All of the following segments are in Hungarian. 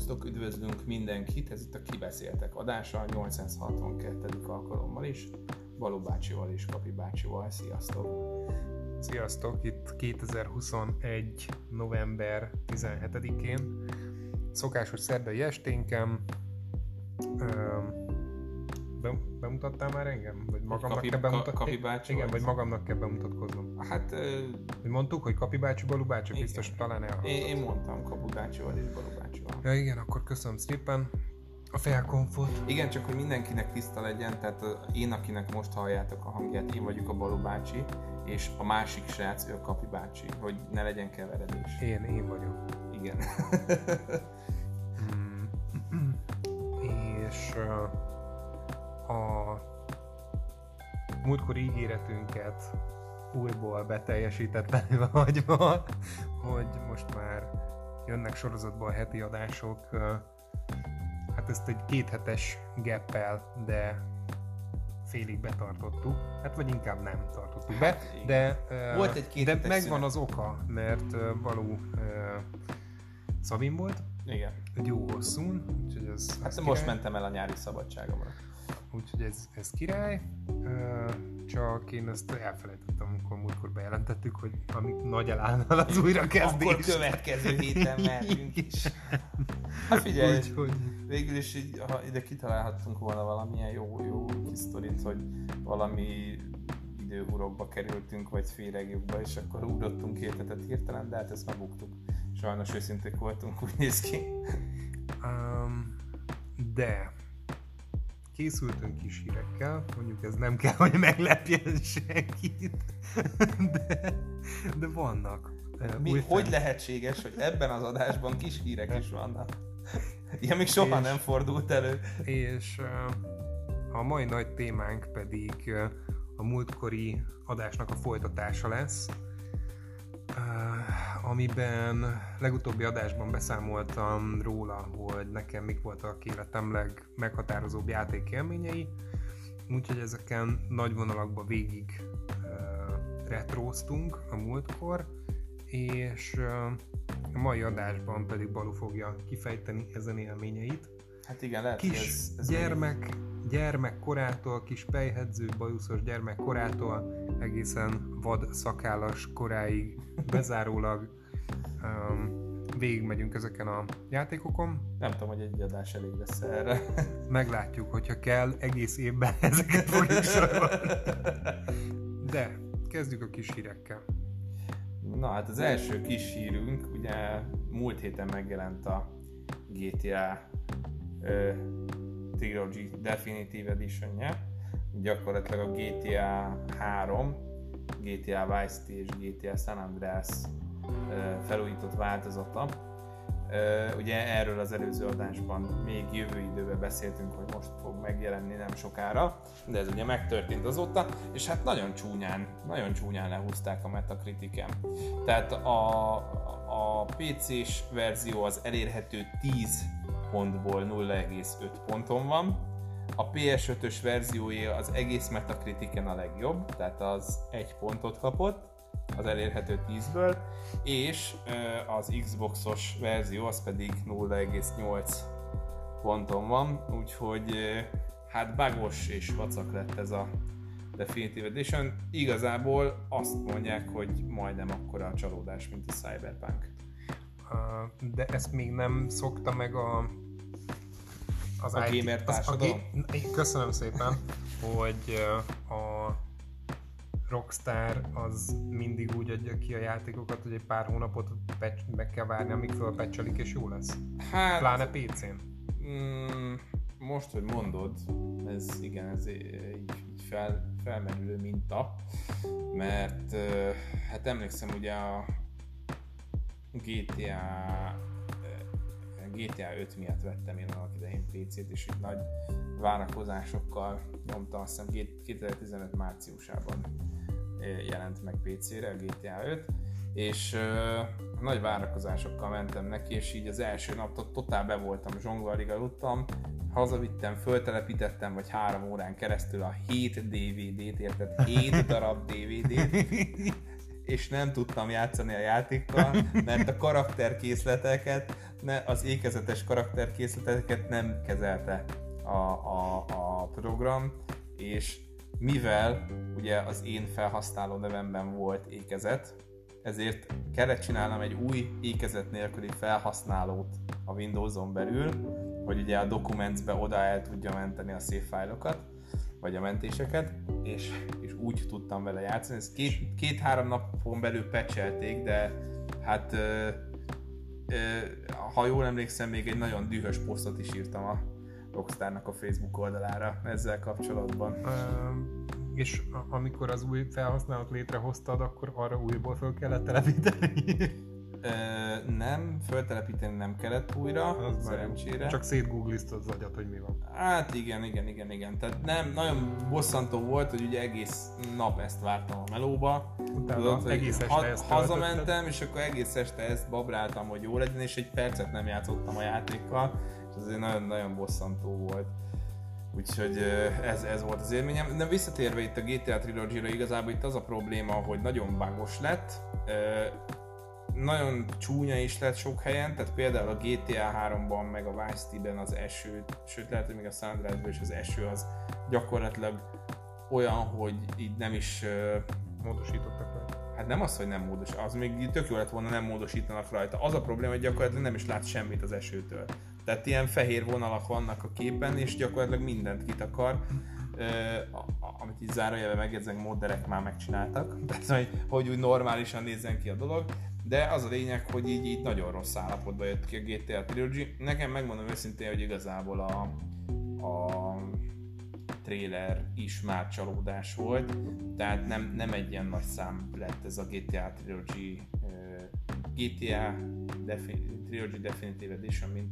Szervusztok, üdvözlünk mindenkit, ez itt a Kibeszéltek adása, 862. alkalommal is, Baló bácsival és Kapi bácsival, sziasztok! Sziasztok, itt 2021. november 17-én, szokásos szerdai esténkem, bemutattál már engem? Vagy magamnak Kapi- kell bemutatni? Ka- Igen, vagy? magamnak kell bemutatkoznom. Hát ö, mondtuk, hogy Kapi bácsi, Balú bácsi, Igen. biztos talán elhallgatott. én, én mondtam Kapu bácsival és Baló bácsival. Ja igen, akkor köszönöm szépen a felkonfot. Igen, csak hogy mindenkinek tiszta legyen, tehát én, akinek most halljátok a hangját, én vagyok a Baló bácsi, és a másik srác, ő a Kapi bácsi, hogy ne legyen keveredés. Én, én vagyok. Igen. Mm. És ö, a múltkori ígéretünket újból beteljesítetlenül hagyva, hogy most már jönnek sorozatban a heti adások. Hát ezt egy kéthetes geppel, de félig betartottuk. Hát vagy inkább nem tartottuk be, Hát de, Volt egy de megvan szünet. az oka, mert ö, Szabin volt, Igen. egy jó hosszún, úgyhogy ez, Hát most király. mentem el a nyári szabadságomra. Úgyhogy ez, ez király, csak én ezt elfelejtettem, amikor múltkor bejelentettük, hogy ami nagy elállnal az újrakezdés. Akkor következő héten mehetünk is. Hát figyelj, Úgyhogy végül is így, ha ide kitalálhattunk volna valamilyen jó, jó kis sztorit, hogy valami időhurokba kerültünk, vagy féregjukba, és akkor ugrottunk két hetet hirtelen, de hát ezt megbuktuk. Sajnos őszinték voltunk, úgy néz ki. Um, de készültünk kis hírekkel, mondjuk ez nem kell, hogy meglepjen senkit, de, de vannak. Mi, új hogy lehetséges, hogy ebben az adásban kis hírek is vannak? Ilyen még soha És- nem fordult elő. És a mai nagy témánk pedig a múltkori adásnak a folytatása lesz, amiben legutóbbi adásban beszámoltam róla, hogy nekem mik voltak életem legmeghatározóbb játékélményei, úgyhogy ezeken nagy vonalakban végig ö, retróztunk a múltkor, és ö, a mai adásban pedig Balu fogja kifejteni ezen élményeit. Hát igen, lehet, kis ez, ez gyermek, gyermek korától, kis pejhedző, bajuszos gyermek korától egészen vad szakállas koráig bezárólag végigmegyünk ezeken a játékokon. Nem tudom, hogy egy adás elég lesz erre. Meglátjuk, hogyha kell, egész évben ezeket fogjuk sorolni. De kezdjük a kis hírekkel. Na hát az első kis hírünk, ugye múlt héten megjelent a GTA ö, Trilogy Definitive edition gyakorlatilag a GTA 3, GTA Vice City és GTA San Andreas felújított változata. Ugye erről az előző adásban még jövő időben beszéltünk, hogy most fog megjelenni nem sokára, de ez ugye megtörtént azóta, és hát nagyon csúnyán, nagyon csúnyán lehúzták a Metacritiken. Tehát a, a PC-s verzió az elérhető 10 pontból 0,5 ponton van, a PS5-ös verziója az egész Metacritiken a legjobb, tehát az egy pontot kapott, az elérhető 10-ből, és az Xboxos verzió az pedig 0,8 ponton van, úgyhogy hát bagos és vacak lett ez a Definitive Edition. Igazából azt mondják, hogy majdnem akkora a csalódás, mint a Cyberpunk. De ezt még nem szokta meg a az A IT gamer az- társadalom? A, ga- köszönöm szépen, hogy a Rockstar az mindig úgy adja ki a játékokat, hogy egy pár hónapot meg kell várni, amíg fölpecselik és jó lesz. Hát, Pláne PC-n. Mm, most, hogy mondod, ez igen, ez így, így fel, felmerülő minta, mert hát emlékszem ugye a GTA ö, GTA 5 miatt vettem én annak idején PC-t, és így nagy várakozásokkal nyomtam, azt hiszem 2015 márciusában jelent meg PC-re a GTA 5, és ö, nagy várakozásokkal mentem neki, és így az első naptól totál be voltam, zsongvarig aludtam, hazavittem, föltelepítettem, vagy három órán keresztül a 7 DVD-t, érted? 7 darab DVD-t, és nem tudtam játszani a játékkal, mert a karakterkészleteket, ne, az ékezetes karakterkészleteket nem kezelte a, a, a program, és mivel ugye az én felhasználó nevemben volt ékezet, ezért kellett csinálnom egy új ékezet nélküli felhasználót a Windows-on belül, hogy ugye a Documents-be oda el tudja menteni a szép fájlokat, vagy a mentéseket, és, és úgy tudtam vele játszani. Ezt két, két-három napon belül pecselték, de hát ha jól emlékszem, még egy nagyon dühös posztot is írtam a Rockstarnak a Facebook oldalára ezzel kapcsolatban. Um és amikor az új felhasználót létrehoztad, akkor arra újból fel kellett telepíteni? Ö, nem, föltelepíteni nem kellett újra, az szerencsére. Csak szétgoogliztad az agyat, hogy mi van. Hát igen, igen, igen, igen. Tehát nem, nagyon bosszantó volt, hogy ugye egész nap ezt vártam a melóba. Utána Tudod, egész este ha, ezt hazamentem, és akkor egész este ezt babráltam, hogy jó legyen, és egy percet nem játszottam a játékkal, és azért nagyon-nagyon bosszantó volt. Úgyhogy ez, ez volt az élményem. De visszatérve itt a GTA Trilogy-ra, igazából itt az a probléma, hogy nagyon bugos lett, nagyon csúnya is lett sok helyen, tehát például a GTA 3-ban, meg a Vice City-ben az eső, sőt lehet, hogy még a San is az eső az gyakorlatilag olyan, hogy így nem is módosítottak rajta. Hát nem az, hogy nem módos, az még tök jó lett volna, nem módosítanak rajta. Az a probléma, hogy gyakorlatilag nem is lát semmit az esőtől. Tehát ilyen fehér vonalak vannak a képen, és gyakorlatilag mindent kitakar. Amit így zárójelben megjegyzek, modderek már megcsináltak, tehát hogy, hogy úgy normálisan nézzen ki a dolog, de az a lényeg, hogy így, így nagyon rossz állapotban jött ki a GTA Trilogy. Nekem megmondom őszintén, hogy igazából a, a trailer is már csalódás volt, tehát nem, nem egy ilyen nagy szám lett ez a GTA Trilogy uh, GTA Defin- Trilogy Definitive Edition, mint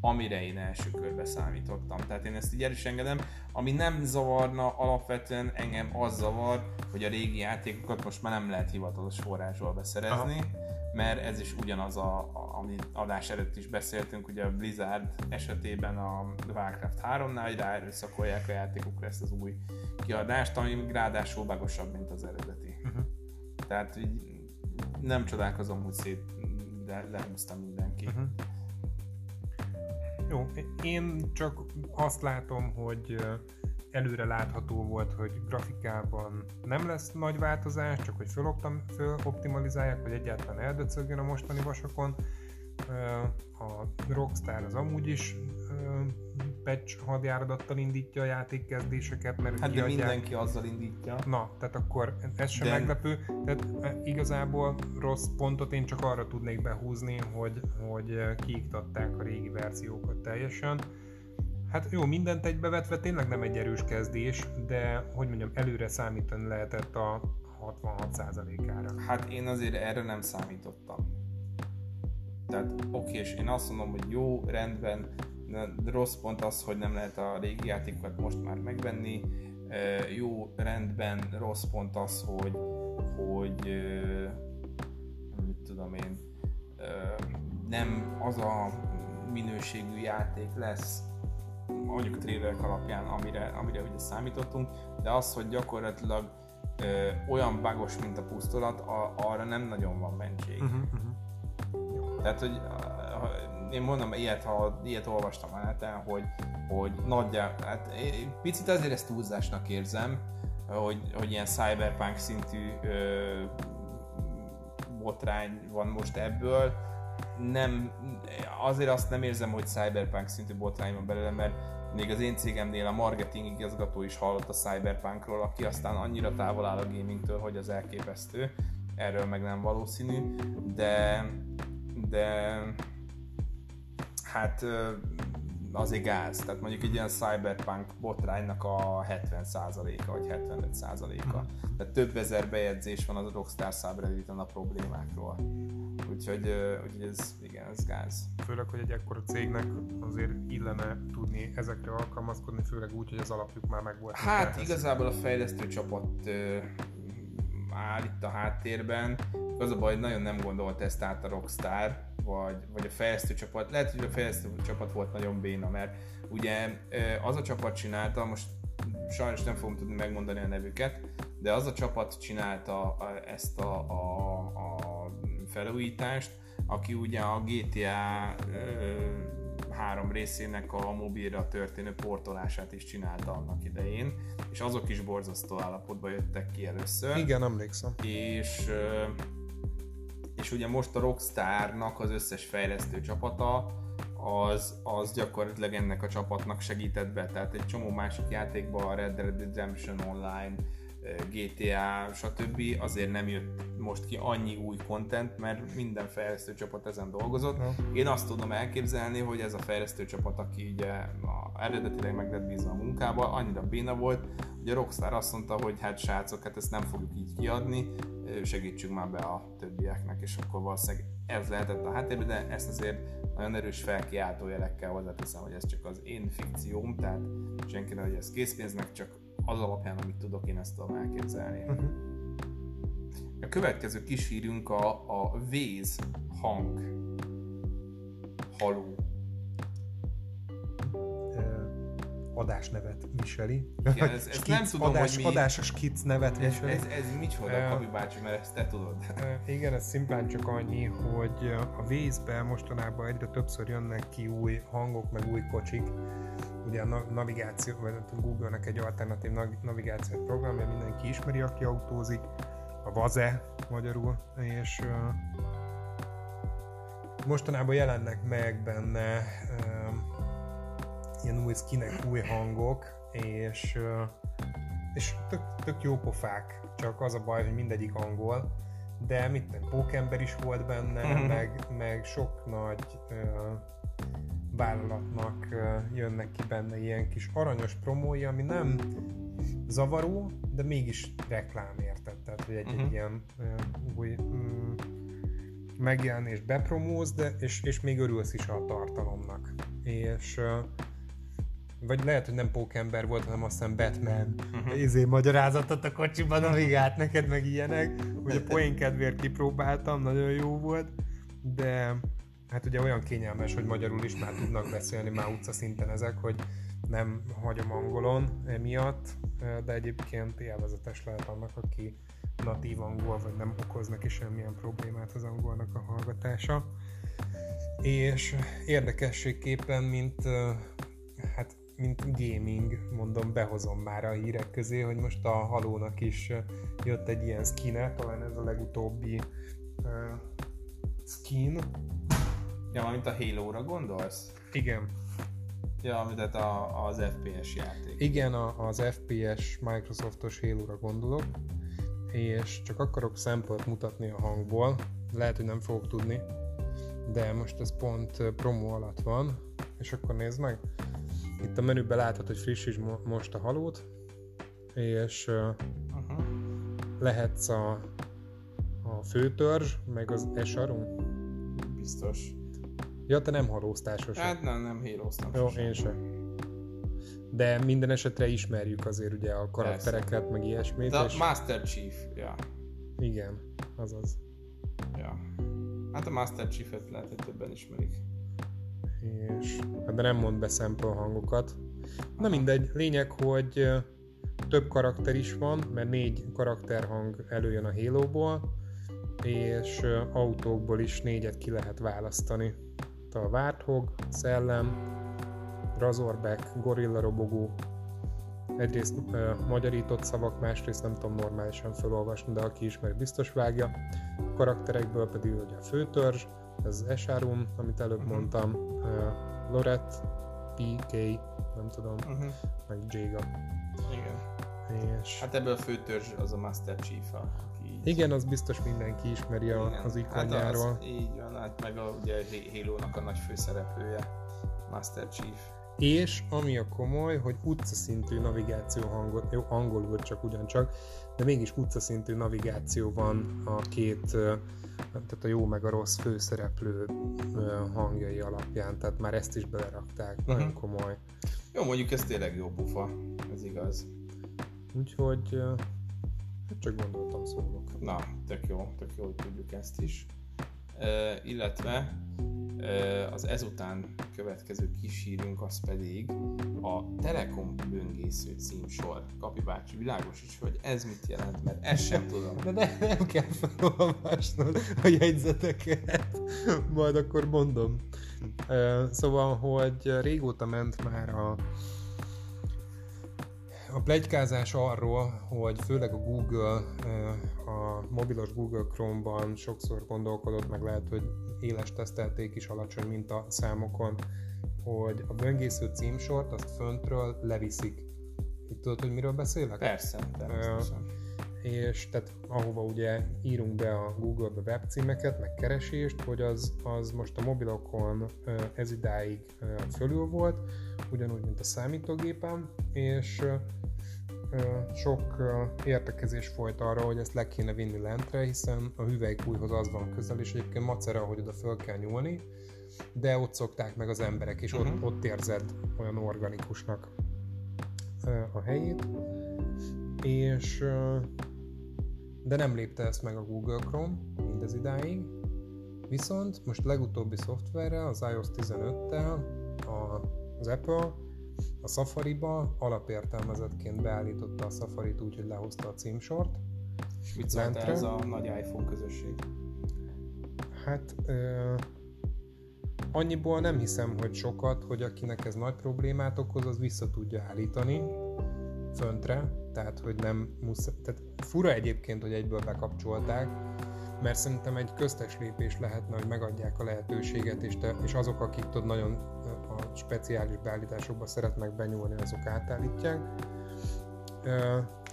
amire én első körbe számítottam. Tehát én ezt így engedem. Ami nem zavarna alapvetően engem az zavar, hogy a régi játékokat most már nem lehet hivatalos forrásból beszerezni, Aha. mert ez is ugyanaz, a, a, ami adás előtt is beszéltünk, ugye a Blizzard esetében a Warcraft 3-nál, hogy ráerőszakolják a játékokra ezt az új kiadást, ami ráadásul bagosabb, mint az eredeti. Uh-huh. Tehát így nem csodálkozom, hogy szét lehúzta mindenki. Uh-huh. Jó, én csak azt látom, hogy előre látható volt, hogy grafikában nem lesz nagy változás, csak hogy föloptimalizálják, hogy egyáltalán eldöcögjön a mostani vasakon. A Rockstar az amúgy is patch hadjáradattal indítja a játékkezdéseket, mert hát kiadják... de mindenki azzal indítja. Na, tehát akkor ez sem de... meglepő. Tehát igazából rossz pontot én csak arra tudnék behúzni, hogy, hogy kiiktatták a régi verziókat teljesen. Hát jó, mindent egybevetve tényleg nem egy erős kezdés, de hogy mondjam, előre számítani lehetett a 66%-ára. Hát én azért erre nem számítottam. Tehát oké, és én azt mondom, hogy jó, rendben, rossz pont az, hogy nem lehet a régi játékokat most már megvenni, jó, rendben, rossz pont az, hogy, hogy mit tudom én, nem az a minőségű játék lesz, mondjuk a trailerek alapján, amire, amire ugye számítottunk, de az, hogy gyakorlatilag ö, olyan bagos, mint a pusztolat, a, arra nem nagyon van mentség. Uh-huh, uh-huh. Tehát, hogy én mondom, ilyet, ha, ilyet olvastam neten, hogy, hogy nagyjából, hát picit azért ezt túlzásnak érzem, hogy, hogy ilyen cyberpunk szintű ö, botrány van most ebből. Nem, azért azt nem érzem, hogy cyberpunk szintű botrány van belőle, mert még az én cégemnél a marketing igazgató is hallott a cyberpunkról, aki aztán annyira távol áll a gamingtől, hogy az elképesztő. Erről meg nem valószínű, de, de hát azért gáz. Tehát mondjuk egy ilyen cyberpunk botránynak a 70%-a vagy 75%-a. Mhm. Tehát több ezer bejegyzés van az Rockstar subredditen a problémákról. Úgyhogy, úgyhogy ez, igen, ez gáz. Főleg, hogy egy ekkora cégnek azért illene tudni ezekre alkalmazkodni, főleg úgy, hogy az alapjuk már megvolt. Hát igazából a fejlesztő csapat áll itt a háttérben. Az a baj, hogy nagyon nem gondolt ezt át a Rockstar, vagy, vagy a fejlesztő csapat. Lehet, hogy a fejlesztő csapat volt nagyon béna, mert ugye az a csapat csinálta, most sajnos nem fogom tudni megmondani a nevüket, de az a csapat csinálta ezt a, a, a felújítást, aki ugye a GTA három részének a mobilra történő portolását is csinálta annak idején, és azok is borzasztó állapotban jöttek ki először. Igen, emlékszem. És, és ugye most a Rockstarnak az összes fejlesztő csapata az, az gyakorlatilag ennek a csapatnak segített be. Tehát egy csomó másik játékban, a Red Dead Redemption Online, GTA, stb. azért nem jött most ki annyi új content, mert minden fejlesztő csapat ezen dolgozott. Ja. Én azt tudom elképzelni, hogy ez a fejlesztő csapat, aki ugye a eredetileg meg lett bízva a munkába, annyira béna volt, hogy a Rockstar azt mondta, hogy hát srácok, hát ezt nem fogjuk így kiadni, segítsünk már be a többieknek, és akkor valószínűleg ez lehetett a háttérben, de ezt azért nagyon erős felkiáltó jelekkel hozzáteszem, hogy ez csak az én fikcióm, tehát senki hogy ez készpénznek, csak az alapján, amit tudok, én ezt tudom elképzelni. Uh-huh. A következő kis hírünk a, a véz hang haló adásnevet viseli. Igen, ez, ez nem tudom, adás, hogy mi... Adásos kic nevet viseli. Ez, ez, ez micsoda, uh, Kabi bácsi, mert ezt te tudod. Uh, igen, ez szimplán csak annyi, hogy a vízbe mostanában egyre többször jönnek ki új hangok, meg új kocsik. Ugye a navigáció, vagy Google-nek egy alternatív navigációs programja, mindenki ismeri, aki autózik, a VAZE magyarul, és uh, mostanában jelennek meg benne uh, ilyen új skinek, új hangok, és, és tök, tök jó pofák, csak az a baj, hogy mindegyik angol, de mit nem, Pókember is volt benne, mm-hmm. meg, meg sok nagy uh, vállalatnak uh, jönnek ki benne ilyen kis aranyos promói, ami nem zavaró, de mégis reklám érted, tehát hogy egy, egy mhm. ilyen uh, új um, megjelenés bepromóz, de, és, és még örülsz is a tartalomnak. És uh, vagy lehet, hogy nem pókember volt, hanem aztán Batman. Uh-huh. Izé magyarázatot a kocsiban navigált neked, meg ilyenek. Ugye poén kedvéért kipróbáltam, nagyon jó volt, de hát ugye olyan kényelmes, hogy magyarul is már tudnak beszélni, már utca szinten ezek, hogy nem hagyom angolon emiatt, de egyébként élvezetes lehet annak, aki natív angol, vagy nem okoz neki semmilyen problémát az angolnak a hallgatása. És érdekességképpen, mint hát mint gaming, mondom, behozom már a hírek közé, hogy most a halónak is jött egy ilyen skine, talán ez a legutóbbi uh, skin. Ja, mint a Halo-ra gondolsz? Igen. Ja, tehát a, az FPS játék. Igen, a, az FPS Microsoftos Halo-ra gondolok, és csak akarok szempont mutatni a hangból, lehet, hogy nem fogok tudni, de most ez pont promo alatt van, és akkor nézd meg. Itt a menüben látod, hogy frissíts most a halót, és uh-huh. lehetsz a, a főtörzs, meg az esarum. Biztos. Ja, te nem halóztál sosem. Hát nem, nem híroztam Jó, sosem. én sem. De minden esetre ismerjük azért ugye a karaktereket, Persze. meg ilyesmit. De és... Master Chief, ja. Igen, azaz. Ja. Hát a Master Chief-et lehet, hogy többen ismerik és hát de nem mond be sample hangokat. Na mindegy, lényeg, hogy több karakter is van, mert négy karakterhang előjön a Halo-ból, és autókból is négyet ki lehet választani. A Warthog, Szellem, Razorback, Gorilla Robogó, egyrészt uh, magyarított szavak, másrészt nem tudom normálisan felolvasni, de aki ismer, biztos vágja. A karakterekből pedig ugye a főtörzs, ez Esharum, amit előbb uh-huh. mondtam, uh, Loret, PK, nem tudom, uh-huh. meg Jaga. Igen. És... Hát ebből a főtörzs az a Master Chief, aki így... Igen, az biztos mindenki ismeri a, az ikonjáról. Hát az, így van, hát meg a, ugye Halo-nak a nagy főszereplője, Master Chief. És ami a komoly, hogy utcaszintű navigáció hangot, jó, angolul csak ugyancsak, de mégis utcaszintű navigáció van a két tehát a jó meg a rossz főszereplő hangjai alapján, tehát már ezt is belerakták, uh-huh. nagyon komoly. Jó, mondjuk ez tényleg jó pufa, ez igaz. Úgyhogy hát csak gondoltam szólok. Na, tök jó, tök jó, hogy tudjuk ezt is. Illetve az ezután következő kis hírünk az pedig a Telekom böngésző címsor. Kapi bácsi, világos is, hogy ez mit jelent, mert ezt sem tudom. De ne, nem kell felolvasnod a jegyzeteket, majd akkor mondom. Szóval, hogy régóta ment már a a plegykázás arról, hogy főleg a Google, a mobilos Google Chrome-ban sokszor gondolkodott, meg lehet, hogy éles tesztelték is alacsony minta számokon, hogy a böngésző címsort azt föntről leviszik. Itt tudod, hogy miről beszélek? Persze, természetesen. És tehát ahova ugye írunk be a Google-be webcímeket, meg keresést, hogy az, az most a mobilokon ez idáig fölül volt, ugyanúgy, mint a számítógépen, és sok értekezés folyt arra, hogy ezt le kéne vinni lentre, hiszen a hüvelykújhoz az van közel, és egyébként macera, hogy oda föl kell nyúlni, de ott szokták meg az emberek, és uh-huh. ott, ott érzed olyan organikusnak a helyét, és de nem lépte ezt meg a Google Chrome mindez idáig, viszont most legutóbbi szoftverrel, az iOS 15-tel az Apple a Safari-ba alapértelmezetként beállította a Safari-t úgy, hogy lehozta a címsort. És mit szólt ez a nagy iPhone közösség? Hát ö, annyiból nem hiszem, hogy sokat, hogy akinek ez nagy problémát okoz, az vissza tudja állítani föntre, tehát hogy nem muszáj, tehát fura egyébként, hogy egyből bekapcsolták, mert szerintem egy köztes lépés lehetne, hogy megadják a lehetőséget, és, te, és azok, akik tudod, nagyon a speciális beállításokba szeretnek benyúlni, azok átállítják.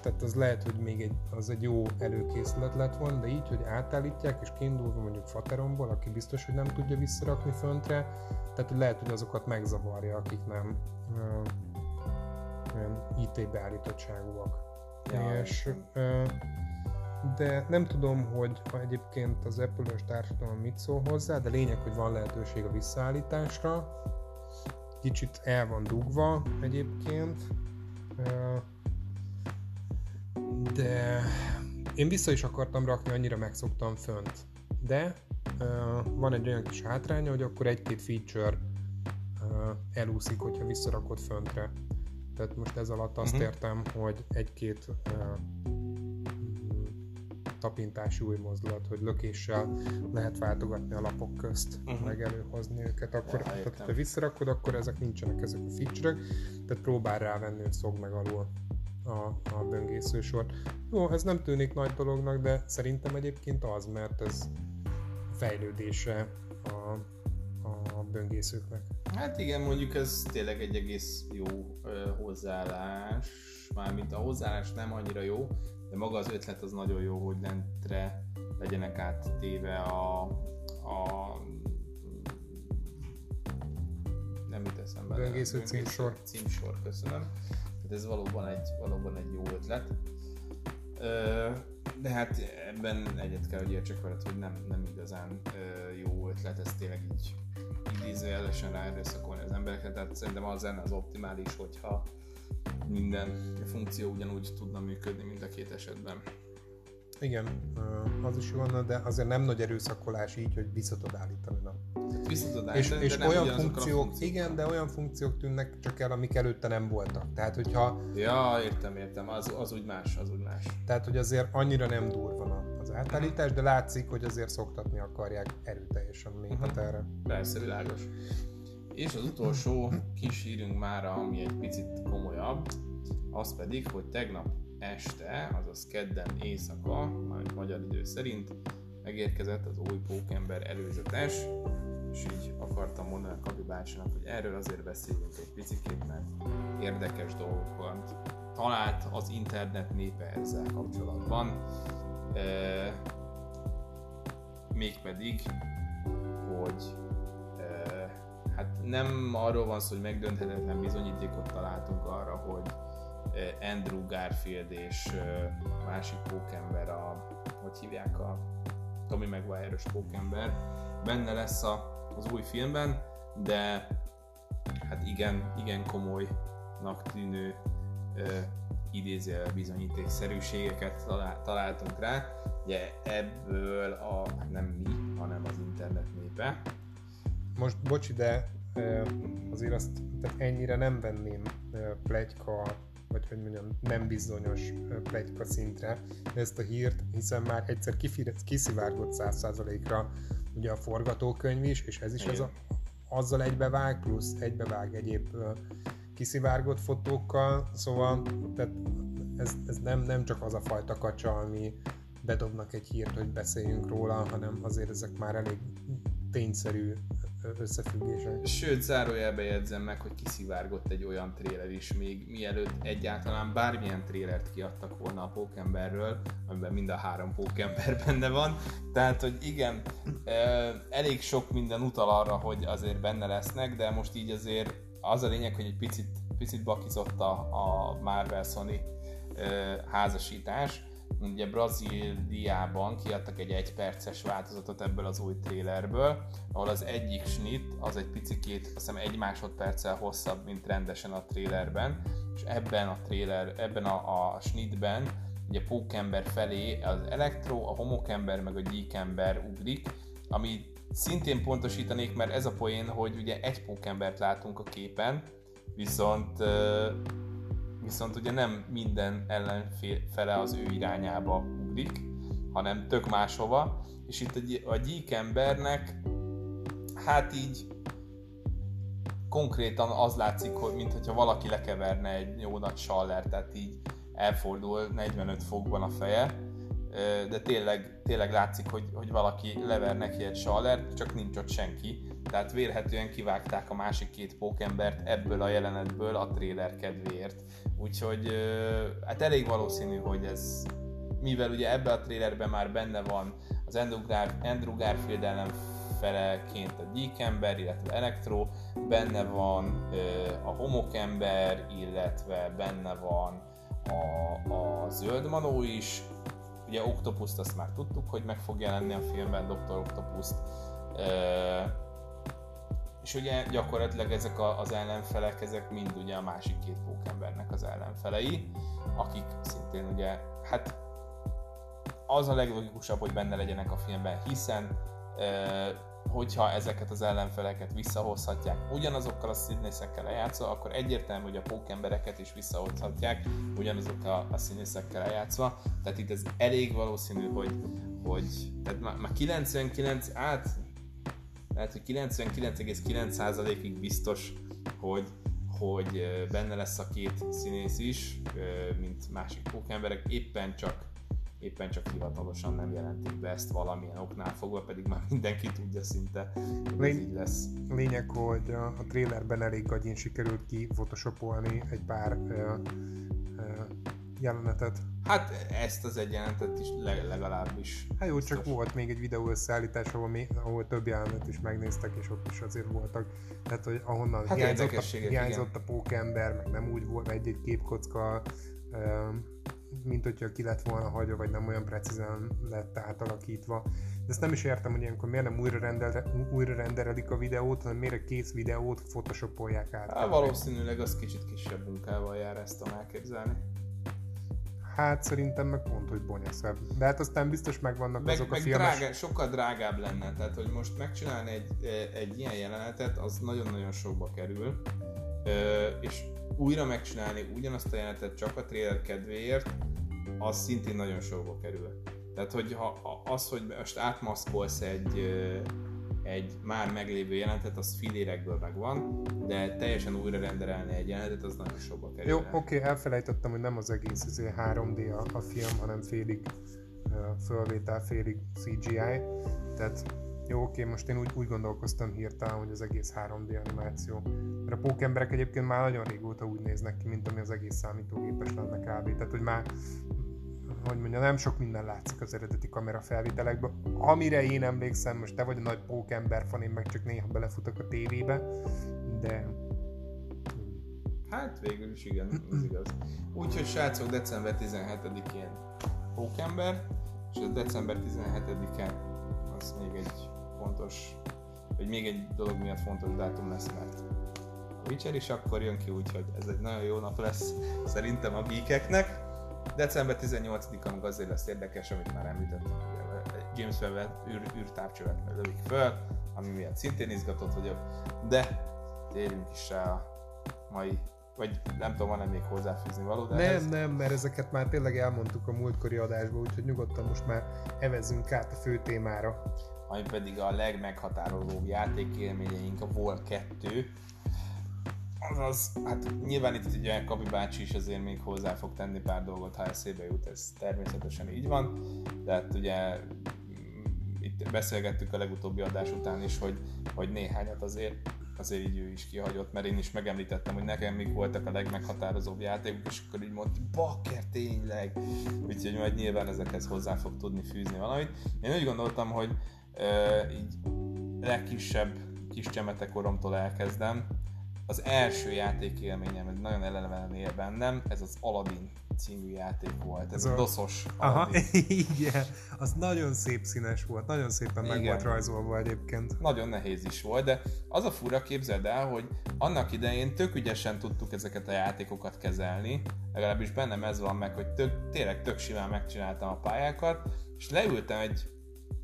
Tehát az lehet, hogy még egy, az egy jó előkészület lett volna, de így, hogy átállítják, és kiindulva mondjuk Fateromból, aki biztos, hogy nem tudja visszarakni föntre, tehát lehet, hogy azokat megzavarja, akik nem olyan IT beállítottságúak. Ja, és de nem tudom, hogy egyébként az Apple-ös társadalom mit szól hozzá, de lényeg, hogy van lehetőség a visszaállításra. Kicsit el van dugva egyébként, de én vissza is akartam rakni, annyira megszoktam fönt. De van egy olyan kis hátránya, hogy akkor egy-két feature elúszik, hogyha visszarakod föntre. Tehát most ez alatt azt uh-huh. értem, hogy egy-két tapintási új mozdulat, hogy lökéssel lehet váltogatni a lapok közt, uh-huh. meg előhozni őket. Akkor, ja, tehát, ha visszarakod, akkor ezek nincsenek ezek a feature tehát próbál rávenni, hogy szog meg alul a, a böngészősort. Jó, ez nem tűnik nagy dolognak, de szerintem egyébként az, mert ez fejlődése a, a böngészőknek. Hát igen, mondjuk ez tényleg egy egész jó ö, hozzáállás, mármint a hozzáállás nem annyira jó, de maga az ötlet az nagyon jó, hogy lentre legyenek áttéve a, a nem jut eszembe. Böngésző címsor. Címsor, köszönöm. Tehát ez valóban egy, valóban egy jó ötlet. De hát ebben egyet kell, hogy értsek veled, hogy nem, nem igazán jó ötlet, ez tényleg így idézőjelesen ráerőszakolni az embereket, tehát szerintem az lenne az optimális, hogyha minden funkció ugyanúgy tudna működni mind a két esetben. Igen, az is van, de azért nem nagy erőszakolás így, hogy vissza tud állítani. Nem. Vissza tud állítani, és, és olyan funkciók, funkciók, igen, de olyan funkciók tűnnek csak el, amik előtte nem voltak. Tehát, hogyha... Ja, értem, értem, az, az úgy más, az úgy más. Tehát, hogy azért annyira nem durva az átállítás, de látszik, hogy azért szoktatni akarják erőteljesen a néhat uh-huh. erre. Persze, világos. És az utolsó kis hírünk már, ami egy picit komolyabb, az pedig, hogy tegnap este, azaz kedden éjszaka, majd magyar idő szerint, megérkezett az új Pókember előzetes, és így akartam mondani Kabi bácsinak, hogy erről azért beszéljünk egy picit, mert érdekes dolgokat talált az internet népe ezzel kapcsolatban. E, mégpedig, hogy hát nem arról van szó, hogy megdönthetetlen bizonyítékot találtunk arra, hogy Andrew Garfield és másik pókember, a, hogy hívják a Tommy Maguire-ös pókember, benne lesz a, az új filmben, de hát igen, igen komolynak tűnő uh, idéző bizonyítékszerűségeket találtunk rá. Ugye ebből a, nem mi, hanem az internet be. Most bocs, de azért azt tehát ennyire nem venném plegyka, vagy hogy mondjam, nem bizonyos plegyka szintre ezt a hírt, hiszen már egyszer kiszivárgott 100%-ra ugye a forgatókönyv is, és ez is ez a, azzal egybevág, plusz egybevág egyéb kiszivárgott fotókkal, szóval tehát ez, ez nem, nem csak az a fajta kacsa, ami bedobnak egy hírt, hogy beszéljünk róla, hanem azért ezek már elég tényszerű összefüggések. Sőt, zárójelbe jegyzem meg, hogy kiszivárgott egy olyan tréler is még mielőtt egyáltalán bármilyen trélert kiadtak volna a Pókemberről, amiben mind a három Pókember benne van. Tehát, hogy igen, elég sok minden utal arra, hogy azért benne lesznek, de most így azért az a lényeg, hogy egy picit, picit bakizott a, a Marvel-Sony házasítás, ugye Brazíliában kiadtak egy egyperces változatot ebből az új trailerből, ahol az egyik snit az egy picikét, azt hiszem egy másodperccel hosszabb, mint rendesen a trailerben, és ebben a trailer, ebben a, a snitben ugye pókember felé az elektro, a homokember meg a gyíkember ugrik, ami szintén pontosítanék, mert ez a poén, hogy ugye egy pókembert látunk a képen, viszont viszont ugye nem minden ellenfele az ő irányába ugrik, hanem tök máshova, és itt a gyík embernek hát így konkrétan az látszik, hogy mintha valaki lekeverne egy jó nagy saller, tehát így elfordul 45 fokban a feje, de tényleg, tényleg látszik, hogy, hogy valaki lever neki egy sallert, csak nincs ott senki. Tehát vérhetően kivágták a másik két pókembert ebből a jelenetből a trailer kedvéért. Úgyhogy hát elég valószínű, hogy ez, mivel ugye ebbe a trailerben már benne van az Andrew, Gar- Andrew feleként a Geek ember, illetve Electro, benne van a homokember, illetve benne van a, a zöld manó is, ugye Octopus-t azt már tudtuk, hogy meg fog jelenni a filmben, Dr. Octopus-t, és ugye gyakorlatilag ezek a, az ellenfelek, ezek mind ugye a másik két pókembernek az ellenfelei, akik szintén ugye, hát az a leglogikusabb, hogy benne legyenek a filmben, hiszen hogyha ezeket az ellenfeleket visszahozhatják ugyanazokkal a színészekkel lejátszva, akkor egyértelmű, hogy a pókembereket is visszahozhatják ugyanazokkal a színészekkel lejátszva. Tehát itt ez elég valószínű, hogy, hogy tehát már 99, át lehet, hogy 99,9%-ig biztos, hogy, hogy benne lesz a két színész is, mint másik pókemberek, éppen csak éppen csak hivatalosan nem jelentik be ezt valamilyen oknál fogva, pedig már mindenki tudja szinte, hogy Lény- így lesz. Lényeg, hogy a, a trailerben elég gagyin sikerült ki photoshopolni egy pár ö, ö, jelenetet. Hát ezt az egy jelenetet is legalábbis. Hát jó, biztos. csak volt még egy videó összeállítás, ahol, mi, ahol több jelenet is megnéztek, és ott is azért voltak. Tehát, hogy ahonnan hát hiányzott, a, hiányzott a pókember, meg nem úgy volt egy-egy képkocka, mint hogyha ki lett volna hagyva, vagy nem olyan precízen lett átalakítva. De ezt nem is értem, hogy ilyenkor miért nem újra, rendel, újra renderelik a videót, hanem miért a kész videót photoshopolják át. Há, valószínűleg az kicsit kisebb munkával jár ezt tudom elképzelni. Hát szerintem meg pont, hogy bonyaszebb. De hát aztán biztos megvannak meg, azok meg a filmes... Drága, sokkal drágább lenne, tehát hogy most megcsinálni egy, egy ilyen jelenetet, az nagyon-nagyon sokba kerül, és újra megcsinálni ugyanazt a jelenetet csak a trailer kedvéért, az szintén nagyon sokba kerül. Tehát, hogy ha az, hogy most átmaszkolsz egy, egy már meglévő jelentet, az filérekből megvan, de teljesen újra renderelni egy jelentet, az nagyon sokba kerül. Jó, oké, okay, elfelejtettem, hogy nem az egész azért 3D a, a film, hanem félig fölvétel, félig CGI, tehát jó, oké, most én úgy, úgy gondolkoztam hirtelen, hogy az egész 3D animáció. Mert a pókemberek egyébként már nagyon régóta úgy néznek ki, mint ami az egész számítógépes lenne kb. Tehát, hogy már hogy mondja, nem sok minden látszik az eredeti kamera felvételekben. Amire én emlékszem, most te vagy a nagy pókember fan, én meg csak néha belefutok a tévébe, de... Hát végül is igen, az igaz. Úgyhogy srácok, december 17-én pókember, és a december 17-en az még egy fontos, vagy még egy dolog miatt fontos dátum lesz, mert a Witcher is akkor jön ki, úgyhogy ez egy nagyon jó nap lesz szerintem a geekeknek. December 18-a meg azért lesz érdekes, amit már említettem, James Webb űr, űrtávcsövet lövik föl, ami miatt szintén izgatott vagyok, de térjünk is rá a mai, vagy nem tudom, van-e még hozzáfűzni való, de Nem, ez... nem, mert ezeket már tényleg elmondtuk a múltkori adásban, úgyhogy nyugodtan most már evezzünk át a fő témára. ami pedig a legmeghatározóbb játékélményeink, a Vol 2. Azaz, hát nyilván itt ugye Kapi bácsi is azért még hozzá fog tenni pár dolgot, ha eszébe jut, ez természetesen így van, de hát ugye mm, itt beszélgettük a legutóbbi adás után is, hogy, hogy néhányat azért azért így ő is kihagyott, mert én is megemlítettem, hogy nekem mik voltak a legmeghatározóbb játékok, és akkor így mondta, bakker tényleg, úgyhogy majd nyilván ezekhez hozzá fog tudni fűzni valamit. Én úgy gondoltam, hogy uh, így legkisebb kis csemetekoromtól elkezdem. Az első játékélményem, ez nagyon elevenen él bennem, ez az Aladdin című játék volt. Ez, ez a, a doszos Aha, igen. Az nagyon szép színes volt, nagyon szépen igen. meg volt rajzolva egyébként. Nagyon nehéz is volt, de az a fura képzeld el, hogy annak idején tök ügyesen tudtuk ezeket a játékokat kezelni, legalábbis bennem ez van meg, hogy tök, tényleg tök simán megcsináltam a pályákat, és leültem egy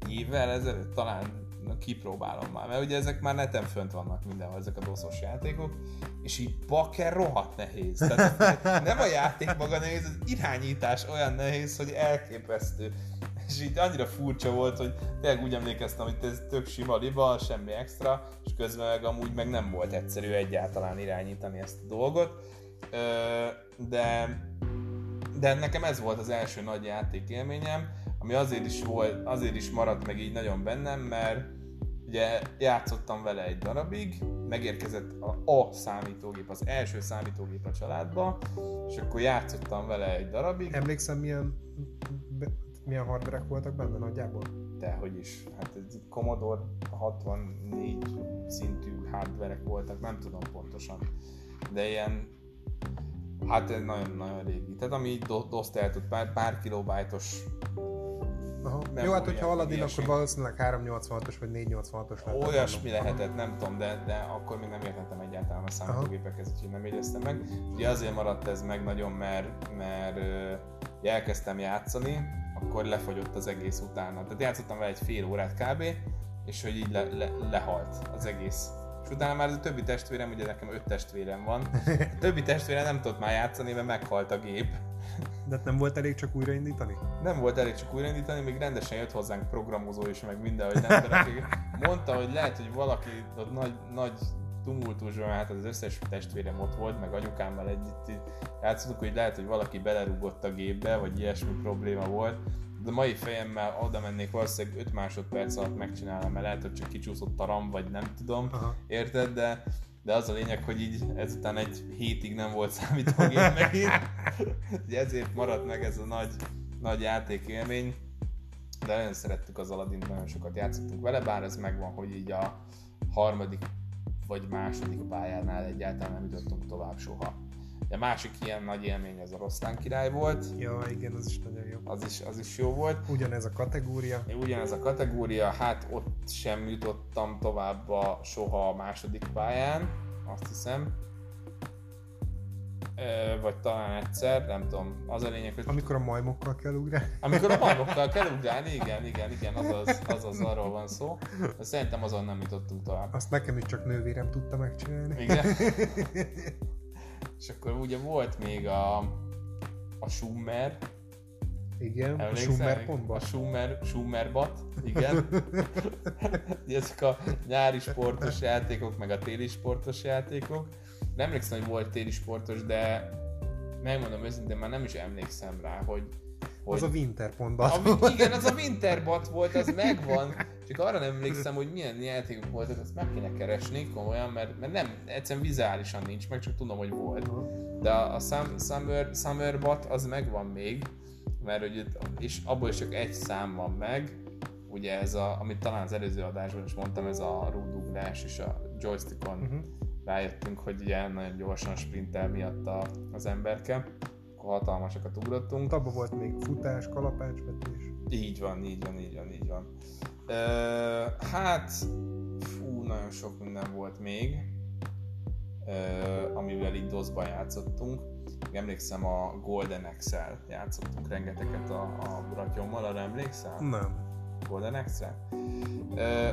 évvel ezelőtt talán na, kipróbálom már, mert ugye ezek már neten fönt vannak mindenhol, ezek a doszos játékok, és így bakker rohadt nehéz. Tehát nem a játék maga nehéz, az irányítás olyan nehéz, hogy elképesztő. És így annyira furcsa volt, hogy tényleg úgy emlékeztem, hogy ez tök sima liba, semmi extra, és közben meg amúgy meg nem volt egyszerű egyáltalán irányítani ezt a dolgot. De, de nekem ez volt az első nagy játék élményem, ami azért is volt, azért is maradt meg így nagyon bennem, mert ugye játszottam vele egy darabig, megérkezett a, a számítógép, az első számítógép a családba, és akkor játszottam vele egy darabig. Emlékszem, milyen, milyen hardverek voltak benne nagyjából? Dehogy is. Hát ez Commodore 64 szintű hardverek voltak, nem tudom pontosan. De ilyen Hát ez nagyon-nagyon régi. Tehát ami így el tud, pár, pár kilobájtos Aha. Jó, hát hogyha Aladdin, akkor valószínűleg 386-os vagy 486-os lett. Olyasmi lehetett, nem tudom, de, de akkor még nem értettem egyáltalán a számítógépekhez, úgyhogy nem jegyeztem meg. Ugye azért maradt ez meg nagyon, mert, mert uh, elkezdtem játszani, akkor lefogyott az egész utána. Tehát játszottam vele egy fél órát kb, és hogy így le, le, lehalt az egész és utána már a többi testvérem, ugye nekem öt testvérem van, a többi testvérem nem tudott már játszani, mert meghalt a gép. De nem volt elég csak újraindítani? Nem volt elég csak újraindítani, még rendesen jött hozzánk programozó is, meg minden, hogy nem mondta, hogy lehet, hogy valaki ott nagy, nagy tumultusban, hát az összes testvérem ott volt, meg anyukámmal együtt játszottuk, hogy lehet, hogy valaki belerúgott a gépbe, vagy ilyesmi probléma volt, de mai fejemmel oda mennék valószínűleg 5 másodperc alatt megcsinálom, mert lehet, hogy csak kicsúszott a RAM, vagy nem tudom, Aha. érted, de de az a lényeg, hogy így ezután egy hétig nem volt számítógép megint, ezért maradt meg ez a nagy, nagy játékélmény, de nagyon szerettük az Aladdin, nagyon sokat játszottunk vele, bár ez megvan, hogy így a harmadik vagy második pályánál egyáltalán nem jutottunk tovább soha. A másik ilyen nagy élmény az a Rosztán király volt. Ja, igen, az is nagyon jó. Az is, az is jó volt. Ugyanez a kategória. Ugyanez a kategória, hát ott sem jutottam tovább a soha a második pályán, azt hiszem. E, vagy talán egyszer, nem tudom. Az a lényeg, hogy... Amikor a majmokkal kell ugrálni. Amikor a majmokkal kell ugrálni, igen, igen, igen, azaz, azaz arról van szó. De szerintem azon nem jutottunk tovább. Azt nekem is csak nővérem tudta megcsinálni. Igen. És akkor ugye volt még a, a Schumer, igen, Emlékszel? a Schumer pontban. A Schumer, Schumer bat, igen. Ezek a nyári sportos játékok, meg a téli sportos játékok. Nem emlékszem, hogy volt téli sportos, de megmondom őszintén, már nem is emlékszem rá, hogy hogy... Az a Winterpontban. A, igen, az a Winterbot volt, az megvan. Csak arra nem emlékszem, hogy milyen játékok voltak, azt meg kéne keresni komolyan, mert, mert nem, egyszerűen vizuálisan nincs meg, csak tudom, hogy volt. De a, a Summer, Summer Bot az megvan még, mert hogy és abból is csak egy szám van meg, ugye ez a, amit talán az előző adásban is mondtam, ez a rúdugrás és a joystickon uh-huh. rájöttünk, hogy ugye nagyon gyorsan sprintel miatt a, az emberke hatalmasakat ugrottunk. Abba volt még futás, kalapácsvetés. Így van, így van, így van, így van. Ö, hát, fú, nagyon sok minden volt még, ö, amivel így doszban játszottunk. Emlékszem a Golden Excel játszottunk rengeteget a, a bratyommal, arra emlékszel? Nem. Golden Axe-re.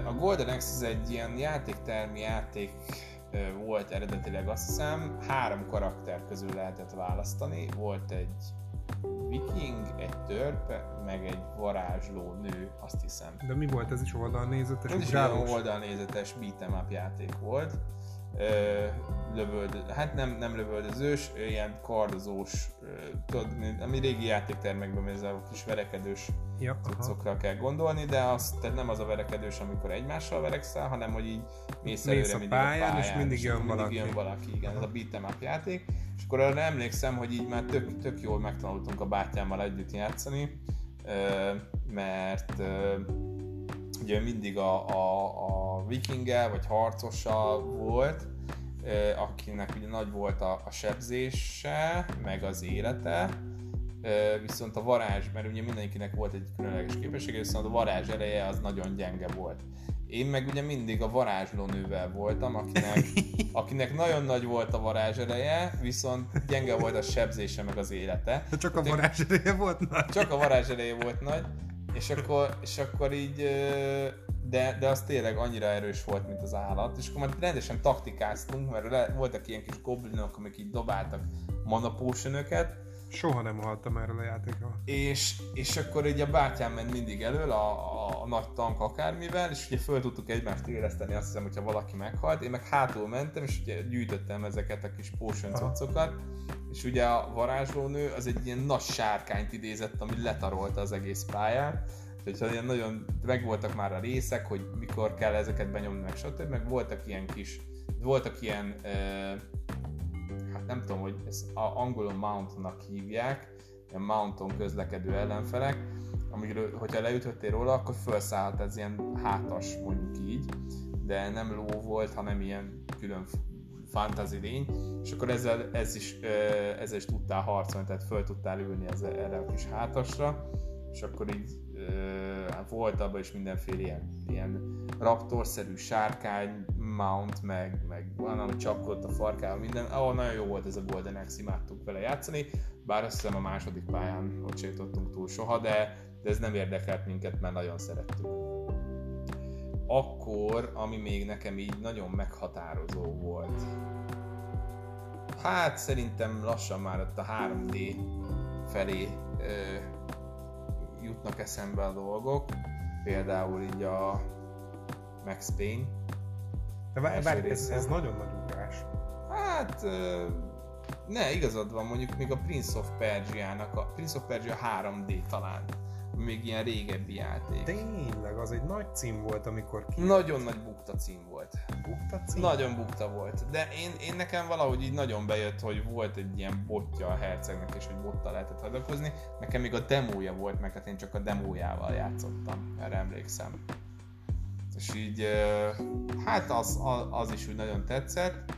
A Golden ez egy ilyen játéktermi játék volt eredetileg azt hiszem, három karakter közül lehetett választani. Volt egy viking, egy törp, meg egy varázsló nő, azt hiszem. De mi volt ez is oldalnézetes? Ez is oldalnézetes beat'em up játék volt. Lövöld, hát nem, nem lövöldözős, ilyen kardozós, tudod, ami régi játéktermekben ez a kis verekedős ja, cuccokra kell gondolni, de az, tehát nem az a verekedős, amikor egymással verekszel, hanem hogy így mész előre mindig a pályán, a pályán és mindig jön mindig valaki. jön valaki, igen, ez a beat'em up játék. És akkor arra emlékszem, hogy így már tök, tök jól megtanultunk a bátyámmal együtt játszani, mert ugye mindig a, a, a vikinggel vagy harcossal volt, akinek ugye nagy volt a, a sebzése, meg az élete, viszont a varázs, mert ugye mindenkinek volt egy különleges képessége, viszont a varázs ereje az nagyon gyenge volt. Én meg ugye mindig a varázslónővel voltam, akinek, akinek nagyon nagy volt a varázs ereje, viszont gyenge volt a sebzése meg az élete. De csak a varázs ereje volt nagy. Csak a varázs ereje volt nagy, és akkor, és akkor így, de, de az tényleg annyira erős volt, mint az állat, és akkor már rendesen taktikáztunk, mert le, voltak ilyen kis goblinok, amik így dobáltak mana Soha nem hallottam erről a játékról. És, és akkor így a bátyám ment mindig elől a, a, a nagy tank akármivel, és ugye föl tudtuk egymást érezteni, azt hiszem, hogyha valaki meghalt. Én meg hátul mentem, és ugye gyűjtöttem ezeket a kis potion cuccokat, és ugye a varázslónő az egy ilyen nagy sárkányt idézett, ami letarolta az egész pályát. Tehát ilyen nagyon megvoltak már a részek, hogy mikor kell ezeket benyomni, meg stb. Meg voltak ilyen kis, voltak ilyen hát nem tudom, hogy ezt a angolon mountnak hívják, ilyen mounton közlekedő ellenfelek, amikről, hogyha leütöttél róla, akkor felszállt ez ilyen hátas, mondjuk így, de nem ló volt, hanem ilyen külön fantasy lény, és akkor ezzel, ez is, ezzel is tudtál harcolni, tehát föl tudtál ülni ezzel, erre a kis hátasra, és akkor így hát volt abban is mindenféle ilyen, ilyen raptorszerű sárkány, mount, meg, meg van, ami csapkodott a farkával, minden. Ahol nagyon jó volt ez a Golden Axe, imádtuk vele játszani, bár azt hiszem a második pályán ott sétottunk túl soha, de, de ez nem érdekelt minket, mert nagyon szerettük. Akkor, ami még nekem így nagyon meghatározó volt, hát szerintem lassan már ott a 3D felé ö, jutnak eszembe a dolgok, például így a Max Payne. De várj, ez, ez nagyon nagy ugrás. Hát, ne, igazad van, mondjuk még a Prince of Persia-nak, a Prince of Persia 3D talán, még ilyen régebbi játék. Tényleg, az egy nagy cím volt, amikor ki. Nagyon nagy bukta cím volt. Bukta cím? Nagyon bukta volt. De én, én nekem valahogy így nagyon bejött, hogy volt egy ilyen botja a hercegnek, és hogy botta lehetett hadakozni. Nekem még a demója volt, meg hát én csak a demójával játszottam, erre emlékszem és így hát az, az is úgy nagyon tetszett.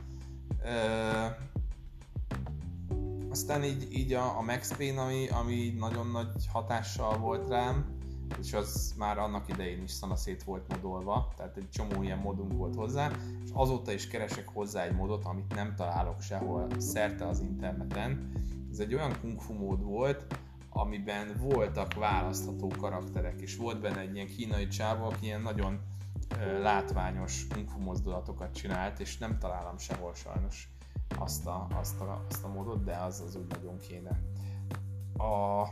Aztán így, így a, a Max Payne, ami, ami nagyon nagy hatással volt rám, és az már annak idején is szanaszét volt modolva, tehát egy csomó ilyen modunk volt hozzá, és azóta is keresek hozzá egy modot, amit nem találok sehol szerte az interneten. Ez egy olyan kung fu mód volt, amiben voltak választható karakterek, és volt benne egy ilyen kínai csáva, aki ilyen nagyon látványos kungfu mozdulatokat csinált, és nem találom sehol sajnos azt a, azt a, azt a módot, de az az úgy nagyon kéne. A...